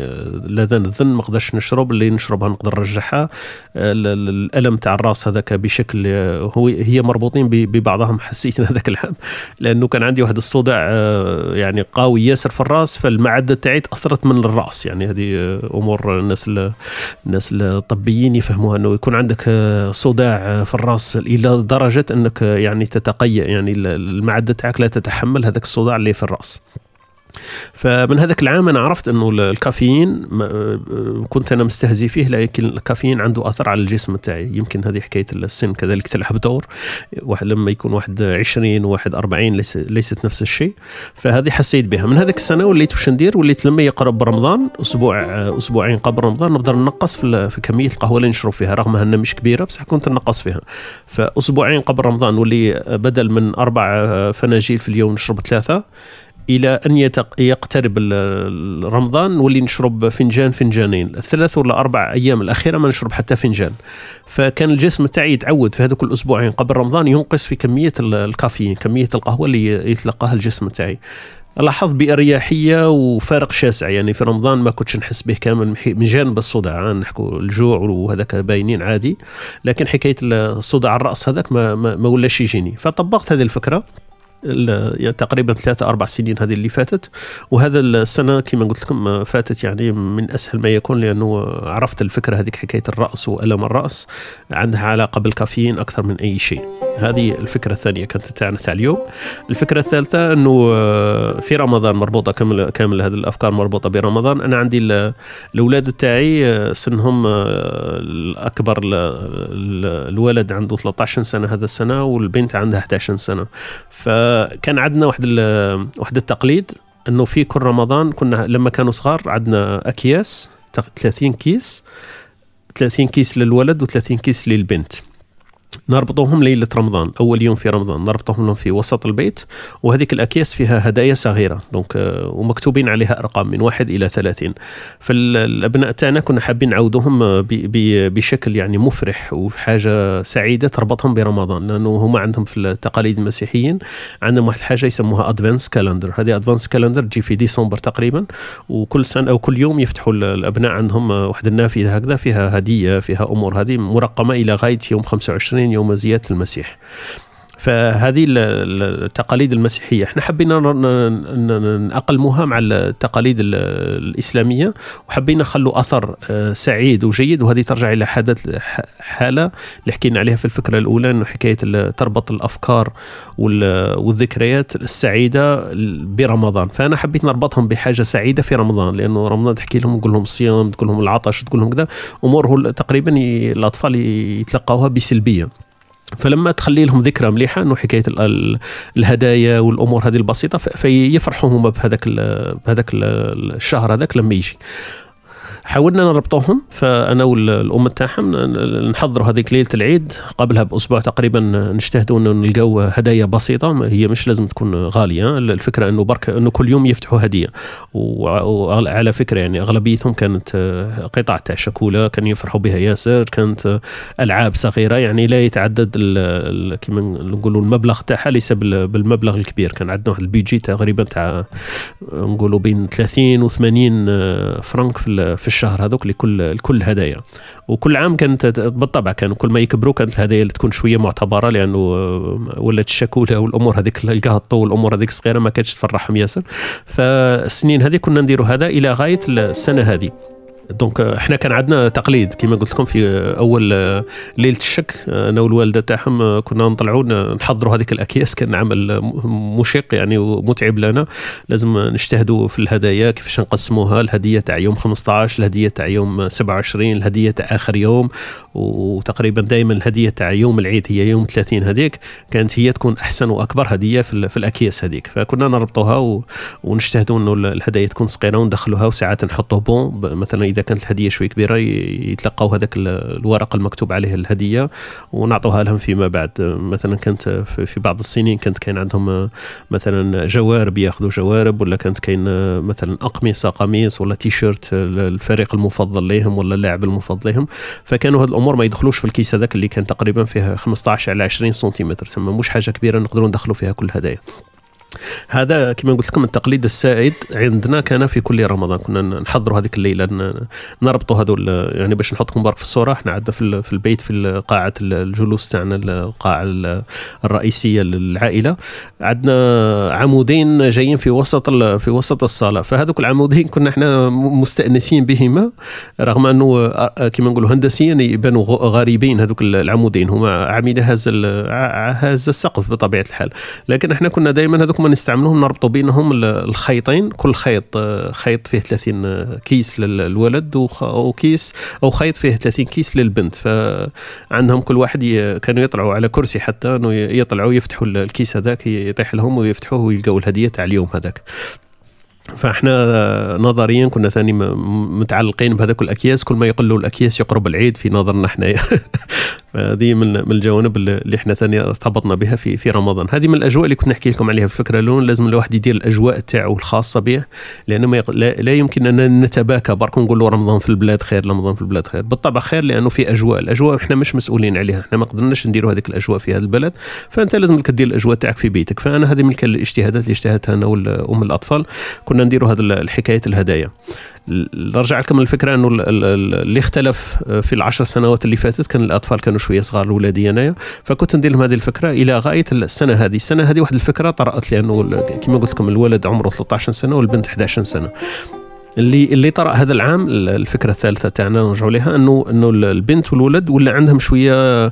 Speaker 1: لاذان الذن ما قدرتش نشرب اللي نشربها نقدر نرجعها. الألم تاع الراس هذاك بشكل هو هي مربوطين ببعضهم حسيت هذاك العام لأنه كان عندي واحد الصداع يعني قوي ياسر في الراس فالمعدة تاعي تأثرت من الرأس. يعني هذه أمور الناس الناس الطبيين يفهموها إنه يكون عندك صداع في الراس إلى درجة إنك يعني تتقيأ يعني المعده تاعك لا تتحمل هذاك الصداع اللي في الرأس. فمن هذاك العام أنا عرفت أنه الكافيين كنت أنا مستهزي فيه لكن الكافيين عنده أثر على الجسم تاعي يمكن هذه حكاية السن كذلك تلعب دور. واحد لما يكون واحد 20 وواحد 40 ليس ليست نفس الشيء. فهذه حسيت بها. من هذيك السنة وليت واش ندير؟ وليت لما يقرب رمضان أسبوع أسبوعين قبل رمضان نقدر نقص في, في كمية القهوة اللي نشرب فيها رغم أنها مش كبيرة بصح كنت نقص فيها. فأسبوعين قبل رمضان ولي بدل من أربع فناجيل في اليوم نشرب ثلاثة إلى أن يقترب رمضان نولي نشرب فنجان فنجانين. الثلاث ولا أربع أيام الأخيرة ما نشرب حتى فنجان. فكان الجسم تاعي يتعود في هذوك الأسبوعين. قبل رمضان ينقص في كمية الكافيين كمية القهوة اللي يتلقاها الجسم تاعي. لاحظت بأريحية وفارق شاسع. يعني في رمضان ما كنتش نحس به كامل من جانب الصداع. نحكوا الجوع وهذاك باينين عادي. لكن حكاية الصداع الرأس هذاك ما, ما, ما ولاش يجيني. فطبقت هذه الفكرة. تقريبا ثلاثة أربع سنين هذه اللي فاتت. وهذا السنة كما قلت لكم فاتت يعني من أسهل ما يكون لأنه عرفت الفكرة هذيك حكاية الرأس وألم الرأس عندها علاقة بالكافيين أكثر من أي شيء. هذه الفكرة الثانية كانت تاعنا تاع اليوم. الفكرة الثالثة أنه في رمضان مربوطة كامل كامل هذه الأفكار مربوطة برمضان. أنا عندي الأولاد تاعي سنهم الأكبر الولد عنده 13 سنة هذا السنة والبنت عندها 11 سنة. ف كان عندنا واحد واحد التقليد إنه في كل رمضان كنا لما كانوا صغار عندنا أكياس 30 كيس 30 كيس للولد و30 كيس للبنت. نربطوهم ليلة رمضان أول يوم في رمضان نربطوهم لهم في وسط البيت وهذيك الأكياس فيها هدايا صغيرة donc آه، ومكتوبين عليها أرقام من واحد إلى ثلاثين. فالأبناء تاعنا كنا حابين نعودهم آه، بشكل يعني مفرح وحاجة سعيدة تربطهم برمضان لأنه هما عندهم في التقاليد المسيحيين عندهم واحد الحاجة يسموها Adventskalender هذه Adventskalender تجي في ديسمبر تقريبا وكل سنة أو كل يوم يفتحوا الأبناء عندهم آه، واحد النافذة هكذا فيها هدية فيها أمور هذه مرقمة إلى غاية يوم 25 يوم زيادة المسيح. فهذه التقاليد المسيحية. إحنا حبينا نأقلموها مع التقاليد الإسلامية وحبينا نخلوا أثر آه، سعيد وجيد وهذه ترجع إلى حدث حالة اللي حكينا عليها في الفكرة الأولى إنه حكاية تربط الأفكار والذكريات السعيدة برمضان فأنا حبيت نربطهم بحاجة سعيدة في رمضان لأنه رمضان تحكي لهم تقول لهم الصيام تقول لهم العطش تقول لهم كذا. امور تقريبا الأطفال يتلقوها بسلبية. فلما تخلي لهم ذكرى مليحة انه حكاية الهدايا والأمور هذه البسيطة فيفرحوا هما بهذاك بهذاك الشهر هذاك لما يجي. حاولنا نربطوهم فأنا والأم تاعهم نحضروا هذيك ليلة العيد. قبلها بأسبوع تقريبا نجتهدوا انه نلقاو هدايا بسيطة هي مش لازم تكون غالية. الفكرة إنه برك إنه كل يوم يفتحوا هدية. وعلى فكرة يعني أغلبيتهم كانت قطع تاع شكوله كان يفرحوا بها ياسر كانت ألعاب صغيرة. يعني لا يتعدد كما نقولوا المبلغ تاعها ليس بالمبلغ الكبير. كان عندنا واحد البيجي تقريبا تاع نقولوا بين 30 و 80 فرنك في الشهر هذوك لكل الكل هدايا. وكل عام كانت بالطبع كانوا كل ما يكبروا كانت الهدايا اللي تكون شوية معتبرة لأنه ولات الشكوله والأمور هذيك القهطو والأمور هذيك الصغيره ما كانتش تفرحهم ياسر فالسنين هذه كنا نديروا هذا إلى غاية السنة هذه. دونك إحنا كان عندنا تقليد كما قلت لكم في أول ليلة الشك أنا والوالدة تاعهم كنا نطلعوا نحضروا هذيك الأكياس كان عمل مشق يعني ومتعب لنا. لازم نجتهدوا في الهدايا كيفاش نقسموها الهدية تاع يوم 15 الهدية تاع يوم 27 الهدية تاع آخر يوم وتقريبا دائما الهدية تاع يوم العيد هي يوم 30 هذيك كانت هي تكون أحسن وأكبر هدية في, في الأكياس هذيك. فكنا نربطوها ونجتهدوا إنه الهدايا تكون صغيرة وندخلوها وساعات نحطوا بون مثلا إذا كانت الهدية شوي كبيرة يتلقاو هذاك الورق المكتوب عليه الهدية ونعطوها لهم فيما بعد. مثلا كانت في بعض السنين كانت كاين عندهم مثلا جوارب ياخذوا جوارب ولا كانت كاين مثلا اقمصه قميص ولا تيشيرت الفريق المفضل لهم ولا اللاعب المفضل لهم فكانوا هذه الأمور ما يدخلوش في الكيس هذاك اللي كان تقريبا فيه 15 على 20 سنتيمتر. سما مش حاجة كبيرة نقدروا ندخلوا فيها كل الهدايا هذا كما قلت لكم التقليد السائد عندنا كان في كل رمضان. كنا نحضروا هذيك الليلة نربطوا هذول يعني باش نحطكم برك في الصورة. إحنا عندنا في, في البيت في قاعة الجلوس تاعنا القاعة الرئيسية للعائلة. عندنا عمودين جايين في وسط في وسط الصالة. فهذوك العمودين كنا إحنا مستأنسين بهما رغم أنه كما نقولوا هندسيا يبانوا غريبين هذوك العمودين. هما اعمده هز هز السقف بطبيعة الحال. لكن إحنا كنا دائما هذوك ما نستعملوهم نربطوا بينهم الخيطين. كل خيط خيط فيه 30 كيس للولد وكيس أو خيط فيه 30 كيس للبنت. فعندهم كل واحد كانوا يطلعوا على كرسي حتى إنه يطلعوا يفتحوا الكيس هذاك يطيح لهم ويفتحوه ويلقوا الهدية تاع اليوم هذاك. فإحنا نظريا كنا ثاني متعلقين بهذاك الأكياس. كل ما يقلوا الأكياس يقرب العيد في نظرنا إحنا. فهذه من من الجوانب اللي إحنا ثاني ارتبطنا بها في في رمضان. هذه من الأجواء اللي كنت نحكي لكم عليها في الفكرة الاولى لازم الواحد يدير الأجواء تاعو الخاصة به لأنه ما يق... لا, لا يمكن أن نتباكى. برك نقولوا رمضان في البلاد خير رمضان في البلاد خير. بالطبع خير لأنه في أجواء. الأجواء إحنا مش مسؤولين عليها. إحنا ما قدرناش نديروا هذيك الأجواء في هذا البلد. فأنت لازم تدير الأجواء تاعك في بيتك. فأنا هذه من الاجتهادات اللي اجتهدتها أنا وام الأطفال. كنا نديروا هذه الحكاية الهدايا. نرجع لكم الفكرة إنه اللي اختلف في العشر سنوات اللي فاتت كان الأطفال كانوا شوية صغار اولادي انايا فكنت ندير لهم هذه الفكرة إلى غاية السنة هذه. السنة هذه واحد الفكرة طرأت لأنه كما قلت لكم الولد عمره 13 سنة والبنت 11 سنة. اللي اللي طرأ هذا العام الفكرة الثالثة تاعنا نرجعوا لها انه إنه البنت والولد ولا عندهم شوية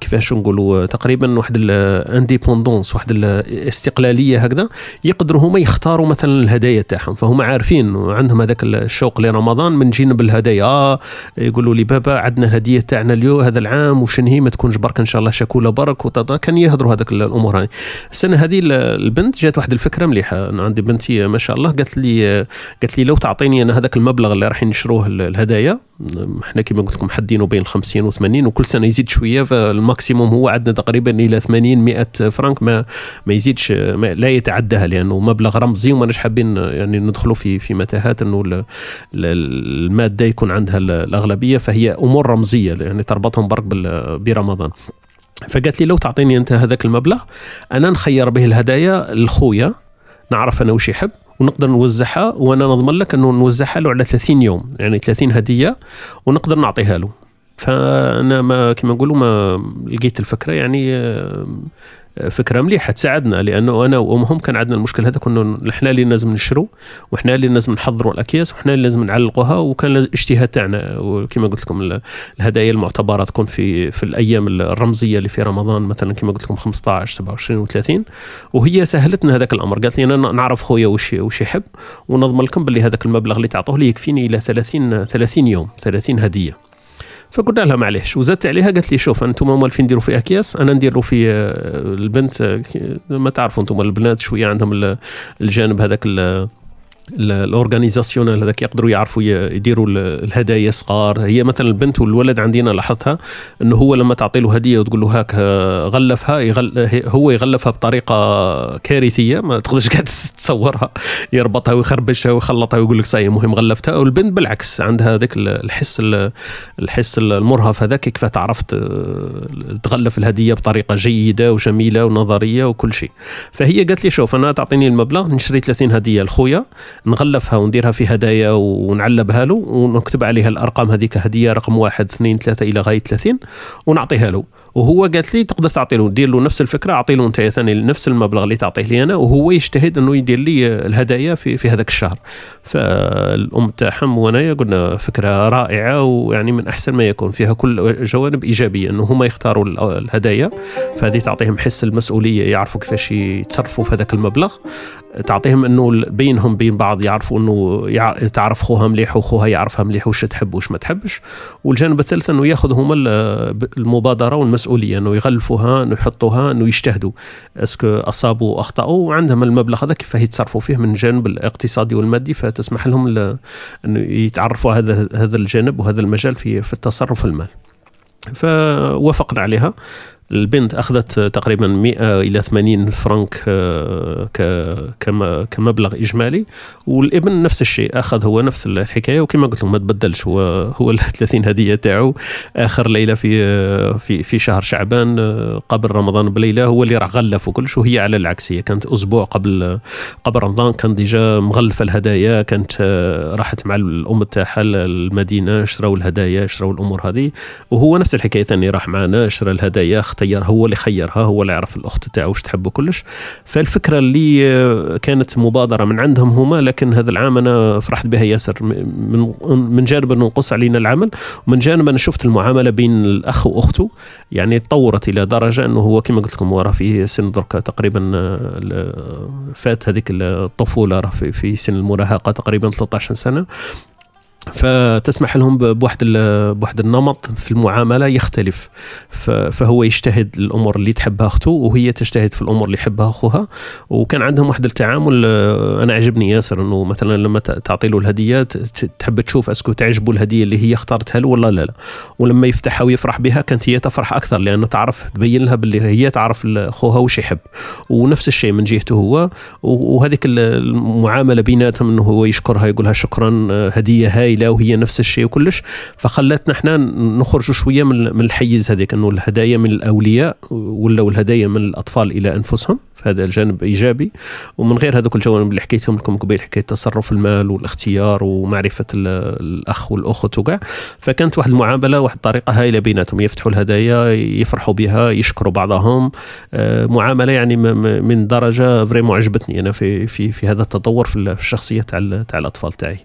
Speaker 1: كيفاش نقولوا تقريبا واحد الانديبوندونس واحد الاستقلاليه هكذا يقدروا هما يختاروا مثلا الهدايا تاعهم. فهم عارفين عندهم هذاك الشوق لرمضان من جينا بالهدايا. آه يقولوا لي بابا عندنا الهدية تاعنا اليوم هذا العام وشن هي؟ ما تكونش برك إن شاء الله شكوله برك. كان يهضروا هذاك الأمور هاي. السنة هذه البنت جات واحد الفكرة مليحة. أنا عندي بنتي ما شاء الله قالت لي قالت لي لو تعطيني أنا هذاك المبلغ اللي راح نشروه الهدايا. إحنا كما قلت لكم حدينه بين 50 و 80 وكل سنة يزيد شوية فال maximum هو عندنا تقريبا إلى 80 100 فرنك ما ما يزيدش ما لا يتعداها لأنه مبلغ رمزي وماناش حابين يعني ندخلوا في في متاهات إنه المادة يكون عندها الأغلبية فهي أمور رمزية يعني تربطهم برك برمضان. فقالت لي لو تعطيني أنت هذاك المبلغ أنا نخير به الهدايا لخويا نعرف أنا وش يحب. ونقدر نوزعها وأنا نضمن لك أنه نوزعها له على 30 يوم يعني 30 هدية ونقدر نعطيها له. فأنا ما كما نقولوا ما لقيت الفكرة يعني فكرة مليحة تساعدنا لأنه أنا وأمهم كان عندنا المشكل هذا كنا إحنا اللي لازم نشرو وحنا اللي لازم نحضروا الأكياس وحنا اللي لازم نعلقوها وكان الاجتهاد تاعنا وكما قلت لكم الهدايا المعتبرة تكون في في الأيام الرمزية اللي في رمضان مثلا كما قلت لكم 15 27 و30 وهي سهلتنا هذاك الأمر قالت لي أنا نعرف خويا وش وش يحب ونضمن لكم باللي هذاك المبلغ اللي تعطوه لي يكفيني إلى 30 30 يوم 30 هدية. فقلنا لها معليش. وزدت عليها قالت لي شوف أنتم موالفين نديروا في أكياس أنا نديروا في آه، البنت آه، ما تعرفوا أنتم البنات شوية عندهم الجانب هذاك ال organisationnel هذاك يقدروا يعرفوا يديروا الهدايا صغار. هي مثلا البنت والولد عندنا لاحظتها إنه هو لما تعطي له هدية وتقول له هاك غلفها يغل هو يغلفها بطريقة كارثية ما تقدرش كاع تتصورها. يربطها ويخربشها ويخلطها ويقول لك صاي مهم غلفتها. والبنت بالعكس عندها هذاك الحس الحس المرهف هذاك كيف تعرف تغلف الهدية بطريقة جيدة وجميلة ونظرية وكل شيء. فهي قالت لي شوف أنا تعطيني المبلغ نشري 30 هدية لخويا. نغلفها ونديرها في هدايا ونعلبها له ونكتب عليها الأرقام هذيك هدية رقم واحد اثنين ثلاثة إلى غاية 30 ونعطيها له. وهو قالت لي تقدر تعطي له دير له نفس الفكرة أعطي له انت ثاني نفس المبلغ اللي تعطيه لي أنا وهو يجتهد إنه يدير لي الهدايا في في هذاك الشهر. فالأم تاعهم وأنايا قلنا فكرة رائعة ويعني من أحسن ما يكون. فيها كل جوانب إيجابية إنه هما يختاروا الهدايا فهذه تعطيهم حس المسؤولية يعرفوا كيفاش يتصرفوا في هذاك المبلغ. تعطيهم إنه بينهم بين بعض يعرفوا إنه تعرف خوها مليح وخوها يعرفها مليح وش تحب وش ما تحبش. والجانب الثالث إنه ياخذ هما المبادرة والمسؤولية إنه يغلفوها إنه يحطوها إنه يجتهدوا. اسكو أصابوا أخطأوا وعندهم المبلغ هذا كيف يتصرفوا فيه من الجانب الاقتصادي والمادي؟ فتسمح لهم إنه يتعرفوا هذا هذا الجانب وهذا المجال في في التصرف المال. فوافقنا عليها. البنت أخذت تقريبا 100 إلى 80 فرنك آه، كمبلغ إجمالي والابن نفس الشيء أخذ هو نفس الحكاية وكما قلت لهم ما تبدلش هو هو ال 30 هدية تاعو آخر ليلة في آه، في في شهر شعبان آه، قبل رمضان بليلة هو اللي راح غلف وكلش وهي على العكس هي كانت أسبوع قبل قبل رمضان كان ديجا مغلفة الهدايا كانت راحت مع الأم تاعها المدينة شراو الهدايا شراو الأمور هذه وهو نفس الحكاية ثاني راح معنا شرا الهدايا اختير هو اللي خيرها هو اللي يعرف الأخت تاعو وش تحب كلش. فالفكرة اللي كانت مبادرة من عندهم هما لكن هذا العام أنا فرحت بها ياسر. من من جانب أنه نقص علينا العمل ومن جانب أنا شفت المعاملة بين الأخ وأخته يعني تطورت إلى درجة أنه هو كما قلت لكم هو راه في سن درك تقريبا فات هذيك الطفولة راه في سن المراهقة تقريبا 13 سنة. فتسمح لهم بواحد بواحد النمط في المعاملة يختلف. فهو يجتهد الأمور اللي تحبها أخته وهي تجتهد في الأمور اللي يحبها أخوها. وكان عندهم واحد التعامل آه، أنا عجبني ياسر إنه مثلا لما تعطي له الهدية تحب تشوف اسكو تعجبه الهدية اللي هي اختارتها له ولا لا؟ لا ولما يفتحها ويفرح بها كانت هي تفرح أكثر لأنه تعرف تبين لها باللي هي تعرف أخوها وش يحب. ونفس الشيء من جهته هو. وهذيك المعاملة بيناتهم إنه هو يشكرها يقولها شكرا آه، هدية هاي هايله وهي نفس الشيء وكلش فخلتنا إحنا نخرج شوية من الحيز هذيك إنه الهدايا من الأولياء ولا الهدايا من الأطفال إلى أنفسهم. فهذا الجانب إيجابي. ومن غير هذوك الجوانب اللي حكيتهم لكم قبيل حكايه تصرف المال والاختيار ومعرفة الأخ والأخت وكاع. فكانت واحد المعاملة واحد الطريقة هايلة بيناتهم. يفتحوا الهدايا يفرحوا بها يشكروا بعضهم. آه، معاملة يعني من درجة فريمون عجبتني أنا في في في هذا التطور في الشخصية تاع تاع الأطفال تاعي.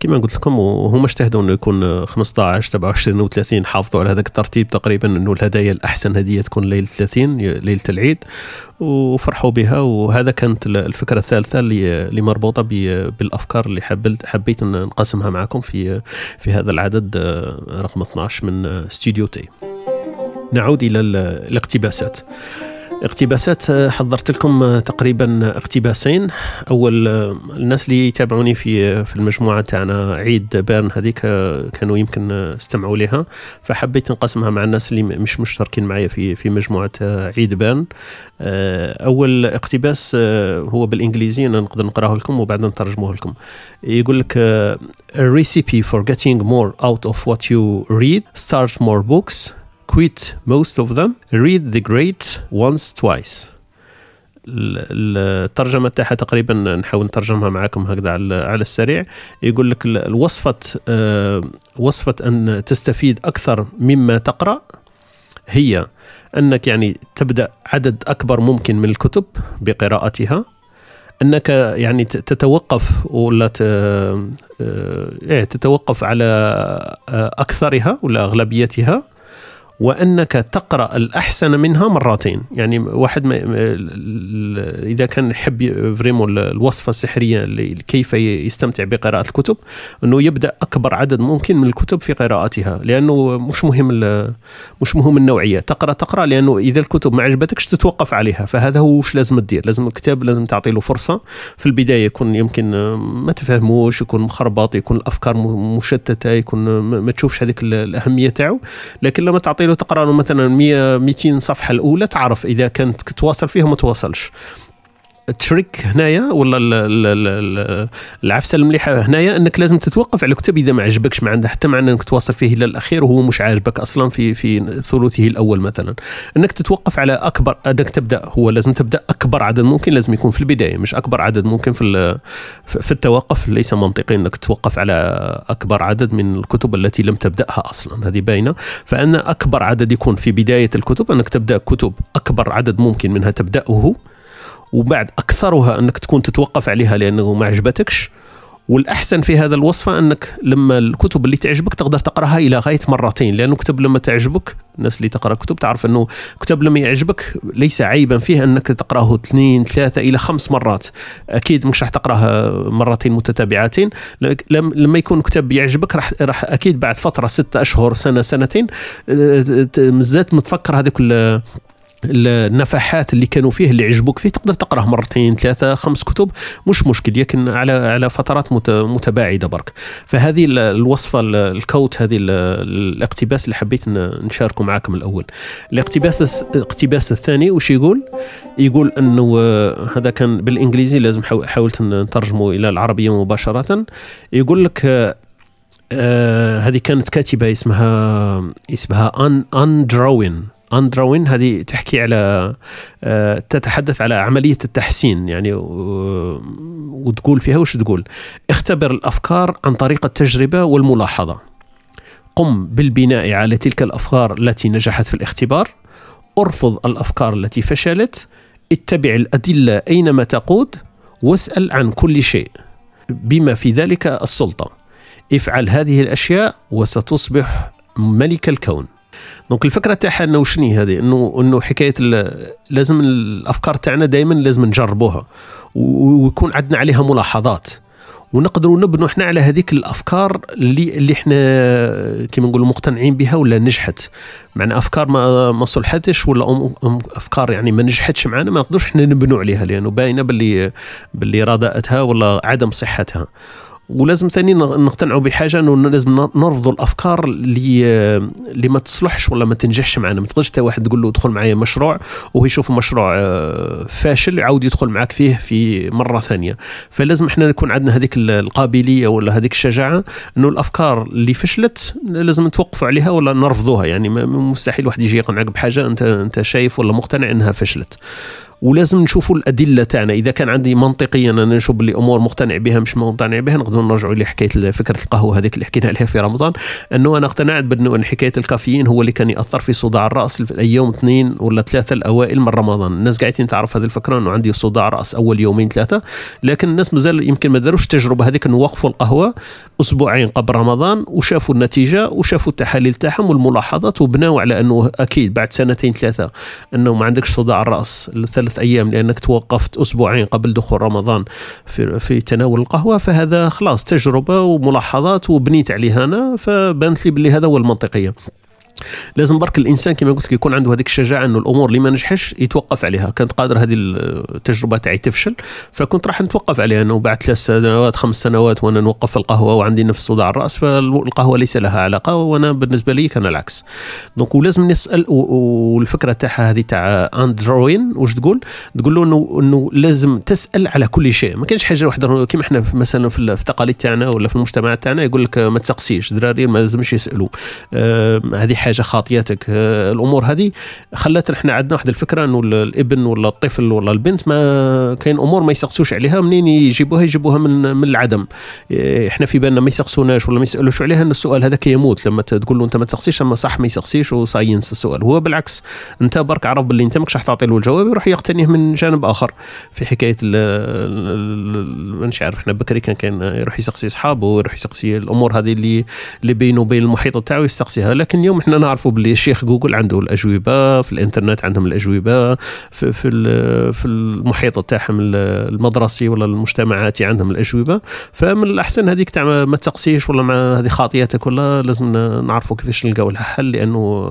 Speaker 1: كما قلت لكم وهم اجتهدوا إنه يكون 15 27 و30 حافظوا على هذاك الترتيب تقريبا إنه الهدايا الأحسن هدية تكون ليلة 30 ليلة العيد وفرحوا بها. وهذا كانت الفكرة الثالثة اللي مربوطة بالأفكار اللي حبيت نقسمها معكم في في هذا العدد رقم 12 من Studio T. نعود إلى الاقتباسات. اقتباسات آه، حضرت لكم آه، تقريبا اقتباسين. أول آه، الناس اللي يتابعوني في في المجموعة تاعنا عيد بيرن هذيك كانوا يمكن استمعوا لها. فحبيت نقسمها مع الناس اللي مش مشتركين معي في في مجموعة عيد بيرن. أول اقتباس هو بالإنجليزي أنا نقدر نقراه لكم وبعدين نترجمه لكم. يقول لك a recipe for getting more out of what you read start more books. Quit most of them read the great once twice. الترجمة تاعها تقريبا نحاول نترجمها معكم هكذا على السريع. يقول لك الوصفة آه، وصفة أن تستفيد أكثر مما تقرأ هي أنك يعني تبدأ عدد أكبر ممكن من الكتب بقراءتها أنك يعني تتوقف ولا آه، إيه، تتوقف على آه، أكثرها ولا أغلبيتها وأنك تقرأ الأحسن منها مرتين. يعني واحد ما إذا كان يحب فريمو الوصفة السحرية كيف يستمتع بقراءة الكتب إنه يبدأ أكبر عدد ممكن من الكتب في قراءتها لأنه مش مهم مش مهم النوعية. تقرا تقرأ لأنه إذا الكتب ما عجبتكش تتوقف عليها؟ فهذا هو وش لازم تدير. لازم الكتاب لازم تعطي له فرصة. في البداية يكون يمكن ما تفهموش يكون مخربط يكون الأفكار مشتتة يكون ما تشوفش هذيك الأهمية تاعو لكن لما تعطي له تقرأ له مثلا 100 200 صفحة الأولى تعرف إذا كانت تواصل فيها ما تواصلش. التريك هنايا ولا العفسة المليحة هنايا؟ إنك لازم تتوقف على الكتاب إذا ما عجبكش ما عنده حتى معنى إنك تواصل فيه إلى الأخير وهو مش عاجبك أصلا في في ثلثه الأول مثلا. إنك تتوقف على أكبر إنك تبدأ هو لازم تبدأ أكبر عدد ممكن لازم يكون في البداية مش أكبر عدد ممكن في في التوقف. ليس منطقي إنك توقف على أكبر عدد من الكتب التي لم تبدأها أصلا هذه باينة. فأن أكبر عدد يكون في بداية الكتب إنك تبدأ كتب أكبر عدد ممكن منها تبدأه وبعد أكثرها أنك تكون تتوقف عليها لأنه ما عجبتكش. والأحسن في هذا الوصفة أنك لما الكتب اللي تعجبك تقدر تقرأها إلى غاية مرتين لأنه كتب لما تعجبك الناس اللي تقرأ كتب تعرف أنه كتاب لما يعجبك ليس عيبا فيه أنك تقرأه اثنين ثلاثة إلى خمس مرات. أكيد مش راح تقراه مرتين متتابعتين لما يكون كتاب يعجبك راح راح أكيد بعد فترة ستة أشهر سنة سنتين مزات متفكر هذيك النفحات اللي كانوا فيه اللي عجبوك فيه تقدر تقراه مرتين ثلاثة خمس كتب مش مشكل لكن على على فترات متباعدة برك. فهذه الوصفة الكوت هذه الاقتباس اللي حبيت نشاركه معكم الأول. الاقتباس الاقتباس الثاني وش يقول؟ يقول إنه هذا كان بالإنجليزي لازم حاولت نترجمه إلى العربية مباشرة. يقول لك آه هذه كانت كاتبة اسمها اسمها ان أن دروين أندروين هذه تحكي على آه، تتحدث على عملية التحسين يعني وتقول فيها وش تقول؟ اختبر الأفكار عن طريق التجربة والملاحظة. قم بالبناء على تلك الأفكار التي نجحت في الاختبار. ارفض الأفكار التي فشلت. اتبع الأدلة أينما تقود. واسأل عن كل شيء بما في ذلك السلطة. افعل هذه الأشياء وستصبح ملك الكون. دونك الفكرة تاعها انه شني هذه؟ انه انه حكاية لازم الأفكار تاعنا دائما لازم نجربوها. ويكون عندنا عليها ملاحظات. ونقدروا نبنوا إحنا على هذيك الأفكار اللي اللي إحنا كيما نقولوا مقتنعين بها ولا نجحت. معنا أفكار ما ما صلحتش ولا أفكار يعني ما نجحتش معنا ما نقدروش إحنا نبنوا عليها لأنه باينة باللي باللي رداءتها ولا عدم صحتها. ولازم ثاني نقتنعوا بحاجة إنه لازم نرفضوا الأفكار اللي اللي ما تصلحش ولا ما تنجحش معنا ما تقدرش واحد تقول له ادخل معايا مشروع وهو يشوف مشروع آه، فاشل يعاود يدخل معك فيه في مرة ثانية. فلازم إحنا يكون عندنا هذيك القابلية ولا هذيك الشجاعة إنه الأفكار اللي فشلت لازم نتوقفوا عليها ولا نرفضوها. يعني مستحيل واحد يجي يقنعك بحاجة انت أنت شايف ولا مقتنع إنها فشلت. ولازم نشوفوا الأدلة تاعنا. إذا كان عندي منطقيا أنا نشوف باللي أمور مقتنع بها مش مقتنع بها نقدر نرجعوا لحكاية فكرة القهوة هذيك اللي حكينا عليها في رمضان. أنه أنا اقتنعت بأنه حكاية الكافيين هو اللي كان يأثر في صداع الرأس في الأيام اثنين ولا ثلاثة الأوائل من رمضان. الناس قاعدين تعرف هذه الفكرة أنه عندي صداع رأس أول يومين ثلاثة. لكن الناس مازال يمكن ما داروش التجربة هذيك أنه وقفوا القهوة أسبوعين قبل رمضان وشافوا النتيجة وشافوا التحاليل تاعهم والملاحظات وبناوا على أنه أكيد بعد سنتين ثلاثة أنه ما عندكش صداع الرأس. الثلاث أيام لأنك توقفت أسبوعين قبل دخول رمضان في في تناول القهوة فهذا خلاص تجربة وملاحظات وبنيت عليها أنا فبانت لي باللي هذا هو المنطقية. لازم برك الإنسان كما قلت لك يكون عنده هذيك الشجاعة إنه الأمور اللي ما نجحش يتوقف عليها. كانت قادر هذه التجربة تاعي تفشل فكنت راح نتوقف عليها إنه بعد ثلاث سنوات خمس سنوات وأنا نوقف القهوة وعندي نفس صداع الرأس فالقهوة ليس لها علاقة وأنا بالنسبة لي كان العكس. donc ولازم نسأل والفكرة تاعها هذه تاع Ann Druyan واش تقول؟ تقول له انه لازم تسأل على كل شيء. ما كانش حاجة واحدة كيما إحنا مثلا في التقاليد تاعنا ولا في المجتمع تاعنا يقول لك ما تسقسيش دراري ما لازمش يسألوا. آه هذه حاجة حاجة خاطيتك. آه، الأمور هذه خلت إحنا عندنا واحد الفكرة إنه الإبن ولا الطفل ولا البنت ما كاين أمور ما يسقسوش عليها منين يجيبوها؟ يجيبوها من من العدم. آه، إحنا في بالنا ما يسقسوناش ولا ما يسألوش عليها إن السؤال هذا كيموت لما تقول له أنت ما تسقسيش أما صح ما يسقسيش وصاي ينسى السؤال. هو بالعكس أنت برك عرف باللي أنت ماكش راح تعطي له الجواب يروح يقتنيه من جانب آخر. في حكاية مانيش عارف إحنا بكري كان كان يروح يسقسي أصحابه ويروح يسقسي الأمور هذه اللي اللي بينه وبين المحيط تاعو يستقصيها لكن اليوم إحنا نعرفوا باللي الشيخ جوجل عنده الأجوبة في الإنترنت عندهم الأجوبة في في, في المحيط تاعهم المدرسي ولا المجتمعاتي عندهم الأجوبة. فمن الأحسن هذيك تاع ما تسقسيش ولا مع هذه خاطيتك ولا لازم نعرفوا كيفاش نلقاو لها حل لأنه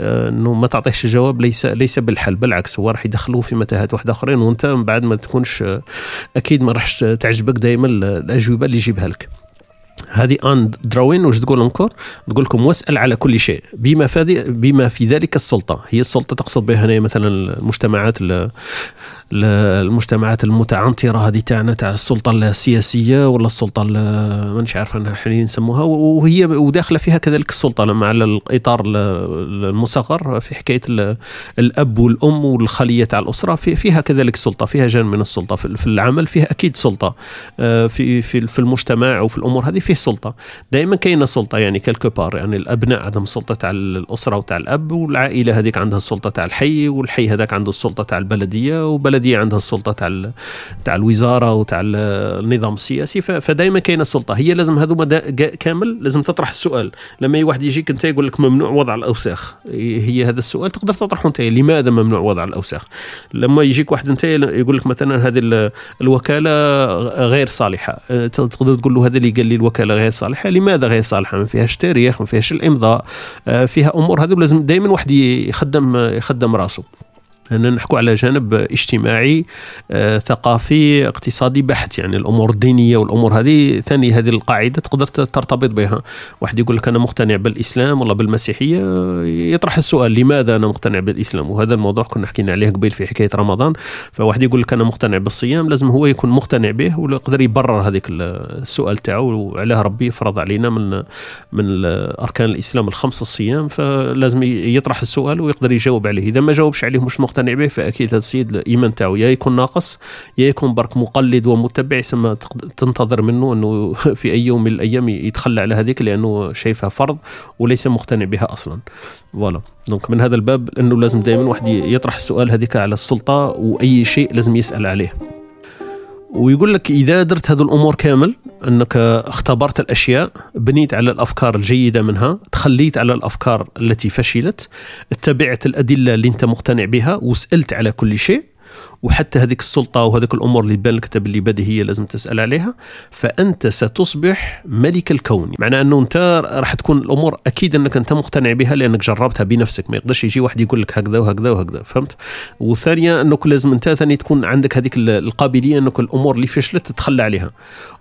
Speaker 1: آه، إنه ما تعطيش الجواب ليس ليس بالحل بالعكس هو راح يدخلوه في متاهات واحدة آخرين وأنت من بعد ما تكونش أكيد ما راحش تعجبك دائما الأجوبة اللي يجيبها لك. هذه Ann Druyan واش تقول encore تقول لكم واسأل على كل شيء. بما في بما في ذلك السلطة. هي السلطة تقصد بها هنا مثلا المجتمعات المجتمعات المتعنطره هذه تاعنا تاع السلطة السياسية ولا السلطة مانيش عارف أنا حاليا نسموها. وهي وداخلة فيها كذلك السلطة مع الإطار المصغر في حكاية الأب والأم والخلية تاع الأسرة. فيها كذلك سلطة فيها جانب من السلطة. في العمل فيها أكيد سلطة. آه، في في في المجتمع وفي الأمور هذه فيه سلطة. دائما كاينة سلطة يعني كالكو بار يعني الأبناء عندهم سلطة تاع الأسرة وتاع الأب والعائلة هذيك عندها السلطه تاع الحي والحي هذاك عنده السلطه تاع البلدية وبلديه عندها السلطة تاع تاع الوزارة وتاع النظام السياسي. فدائما كاينة السلطة. هي لازم هذوما كامل لازم تطرح السؤال. لما واحد يجيك أنت يقول لك ممنوع وضع الأوساخ. هي هذا السؤال تقدر تطرحه أنت. لماذا ممنوع وضع الأوساخ؟ لما يجيك واحد أنت يقول لك مثلا هذه الوكالة غير صالحة. تقدر تقول له هذا اللي قال لي الوكالة غير صالحة. لماذا غير صالحة؟ ما فيهاش تاريخ ما فيهاش الإمضاء. آه، فيها أمور. هذه لازم دائما واحد يخدم يخدم راسه. أننا نحكوا على جانب اجتماعي آه، ثقافي اقتصادي بحت. يعني الأمور الدينية والأمور هذه ثاني هذه القاعدة تقدر ترتبط بها. واحد يقول لك أنا مقتنع بالإسلام ولا بالمسيحية يطرح السؤال لماذا أنا مقتنع بالإسلام؟ وهذا الموضوع كنا حكينا عليه قبل في حكاية رمضان. فواحد يقول لك أنا مقتنع بالصيام لازم هو يكون مقتنع به ويقدر يبرر هذيك السؤال تاعو. وعلاه ربي فرض علينا من من اركان الإسلام الخمس الصيام فلازم يطرح السؤال ويقدر يجاوب عليه. إذا ما جاوبش عليه مش مقتنع مقتنع به فأكيد هذا السيد الإيمان تاعو يا يكون ناقص يا يكون برك مقلد ومتبع يسمى تنتظر منه أنه في أي يوم من الأيام يتخلى على هذيك لأنه شايفها فرض وليس مقتنع بها أصلا. voilà. donc من هذا الباب أنه لازم دائما واحد يطرح السؤال هذيك على السلطة وأي شيء لازم يسأل عليه. ويقول لك إذا درت هذه الأمور كامل أنك اختبرت الأشياء بنيت على الأفكار الجيدة منها تخليت على الأفكار التي فشلت اتبعت الأدلة اللي أنت مقتنع بها وسألت على كل شيء وحتى هذيك السلطة وهذيك الأمور اللي بان لك اللي بديهيه لازم تسأل عليها فأنت ستصبح ملك الكون. معنى أنه أنت راح تكون الأمور أكيد أنك أنت مقتنع بها لأنك جربتها بنفسك. ما يقدرش يجي واحد يقول لك هكذا وهكذا وهكذا فهمت؟ وثانيا أنك لازم أنت ثاني تكون عندك هذيك القابلية أنك الأمور اللي فشلت تتخلى عليها.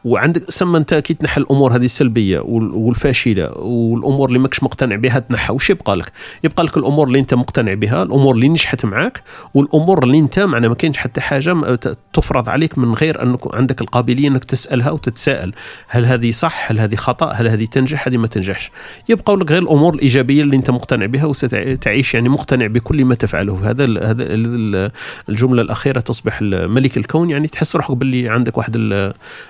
Speaker 1: وعندك سما أنت كي تنحى الأمور هذه السلبية والفاشلة والأمور اللي ماكش مقتنع بها تنحى. وش يبقى لك؟ يبقى لك الأمور اللي أنت مقتنع بها، الأمور اللي نجحت معك والأمور اللي أنت معنا ما كاينش حتى حاجة تفرض عليك من غير أنك عندك القابلية أنك تسألها وتتساءل هل هذه صح؟ هل هذه خطأ؟ هل هذه تنجح؟ هذه ما تنجحش؟ يبقى لك غير الأمور الإيجابية اللي أنت مقتنع بها وستعيش يعني مقتنع بكل ما تفعله هذا هذا الجملة الأخيرة تصبح ملك الكون يعني تحس روحك باللي عندك واحد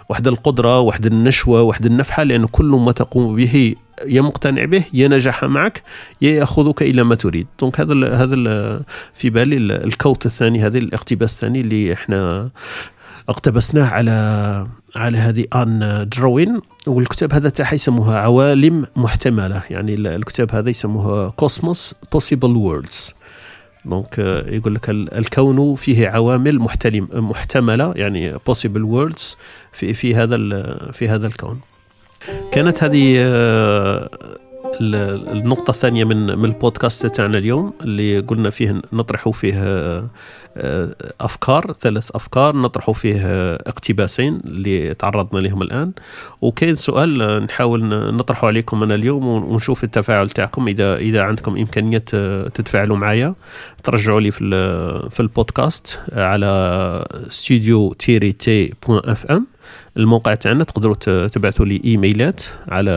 Speaker 1: واحد القدرة واحد النشوة واحد النفحة لأن كل ما تقوم به يا مقتنع به يا نجح معك يا يأخذك إلى ما تريد. دونك هذا ال هذا ال في بالي ال quote الثاني هذا الاقتباس الثاني اللي إحنا اقتبسناه على على هذه Ann Druyan. والكتاب هذا تاعها يسموها عوالم محتملة. يعني الكتاب هذا يسموه Cosmos Possible Worlds donc يقول لك الكون فيه عوالم محتملة يعني possible worlds في في هذا في هذا الكون. كانت هذه آه، النقطة الثانية من من البودكاست تاعنا اليوم اللي قلنا فيه نطرح فيه آه، آه، أفكار ثلاث أفكار نطرح فيه اقتباسين اللي تعرضنا لهم الآن. وكاين سؤال نحاول نطرحه عليكم أنا اليوم ونشوف التفاعل تاعكم. إذا إذا عندكم إمكانية تتفاعلوا معايا ترجعوا لي في في البودكاست على studio تي point FM الموقع تاعنا تقدروا تبعثوا لي emailات على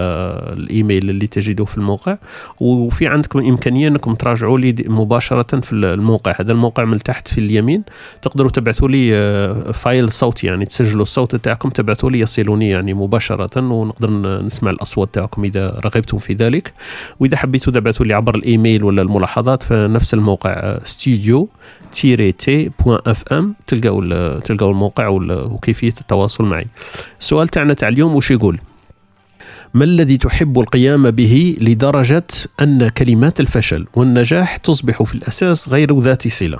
Speaker 1: الإيميل اللي تجدوه في الموقع. وفي عندكم إمكانية إنكم تراجعوا لي مباشرة في الموقع. هذا الموقع من تحت في اليمين. تقدروا تبعثوا لي آه، file صوتي يعني تسجلوا الصوت تاعكم تبعثوا لي يصلوني يعني مباشرة ونقدر نسمع الأصوات تاعكم إذا رغبتم في ذلك. وإذا حبيتوا تبعثوا لي عبر الإيميل ولا الملاحظات فنفس الموقع ستوديو تيري تي FM تلقاو تلقاو الموقع وكيفية التواصل معي. السؤال تاعنا تاع اليوم وش يقول؟ ما الذي تحب القيام به لدرجة أن كلمات الفشل والنجاح تصبح في الأساس غير ذات صلة؟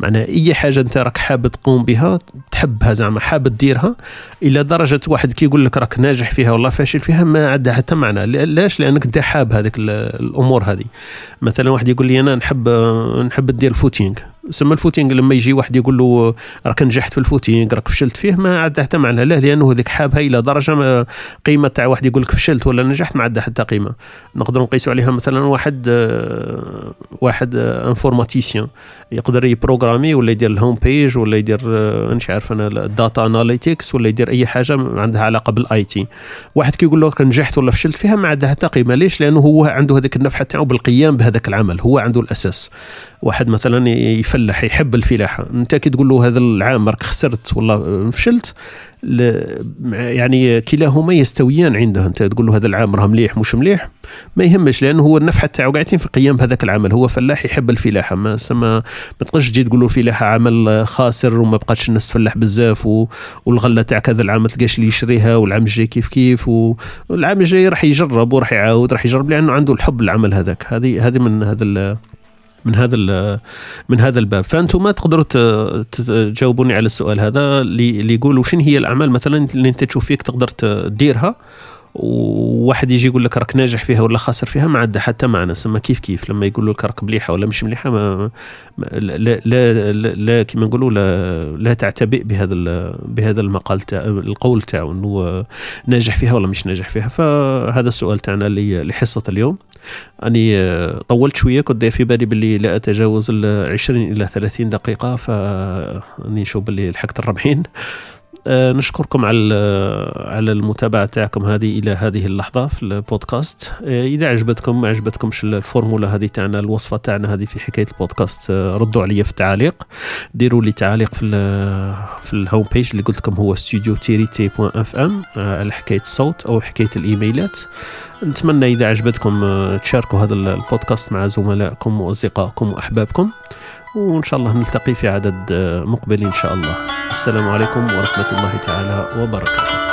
Speaker 1: معناها أي حاجة أنت راك حاب تقوم بها تحبها زعما حاب تديرها إلى درجة واحد كي يقول لك راك ناجح فيها والله فاشل فيها ما عندها حتى معنى. لاش؟ لأنك أنت حاب هذيك الأمور هذه. مثلا واحد يقول لي أنا نحب نحب ندير footing سما ال footing لما يجي واحد يقول له راك نجحت في ال footing راك فشلت فيه ما عندها حتى معنى لا لأنه هذيك حابها إلى درجة ما قيمة تاع واحد يقول لك فشلت ولا نجحت ما عندها حتى قيمة. نقدر نقيسوا عليها مثلا واحد واحد informaticien يقدر يبروغرامي ولا يدير ال home page ولا يدير مش عارف أنا ال data analytics ولا يدير أي حاجة عندها علاقة بال IT. واحد كيقول له نجحت ولا فشلت فيها ما عندها حتى قيمة. ليش؟ لأنه هو عنده هذيك النفحة تاعو بالقيام بهذاك العمل هو عنده الأساس. واحد مثلا يفلح يحب الفلاحه أنت كي تقول له هذا العام راك خسرت والله فشلت يعني كلاهما يستويان عنده. أنت تقول له هذا العام راه مليح مش مليح؟ ما يهمش لأنه هو النفحة تاعو قاعدين في القيام بهذاك العمل. هو فلاح يحب الفلاحه ما سما ما تقدرش تجي تقول له الفلاحه عمل خاسر وما بقاتش الناس تفلح بزاف و... والغلة تاعك هذا العام ما تلقاش اللي يشريها والعام الجاي كيف كيف والعام الجاي راح يجرب وراح يعاود راح يجرب لأنه عنده الحب العمل هذاك. هذه هذه من هذا من هذا من هذا الباب. فأنتم ما تقدروا تجاوبوني على السؤال هذا اللي يقول وشن هي الأعمال مثلا اللي أنت تشوف فيك تقدر تديرها؟ وواحد يجي يقول لك راك ناجح فيها ولا خاسر فيها؟ ما عندها حتى معنى. سما كيف كيف؟ لما يقول لك راك مليحة ولا مش مليحة ما, لا لا لا, لا كما نقولوا لا, لا تعتبئ بهذا بهذا المقال تاع القول تاعو إنه ناجح فيها ولا مش ناجح فيها. فهذا السؤال تاعنا لحصة اليوم. أني طولت شوية كنت في بالي باللي لا أتجاوز ال 20 إلى 30 دقيقة فأني نشوف باللي لحقت الربعين. آه، نشكركم على على المتابعة تاعكم هذه إلى هذه اللحظة في البودكاست. آه، إذا عجبتكم ما عجبتكمش الفورمولا هذه تاعنا الوصفة تاعنا هذه في حكاية البودكاست آه، ردوا عليا في التعاليق ديروا لي تعاليق في في ال home page اللي قلت لكم هو ستوديو تيريتي point FM على حكاية الصوت أو حكاية الemailات. نتمنى إذا عجبتكم تشاركوا هذا البودكاست مع زملائكم وأصدقائكم وأحبابكم. وإن شاء الله نلتقي في عدد مقبل إن شاء الله. السلام عليكم ورحمة الله تعالى وبركاته.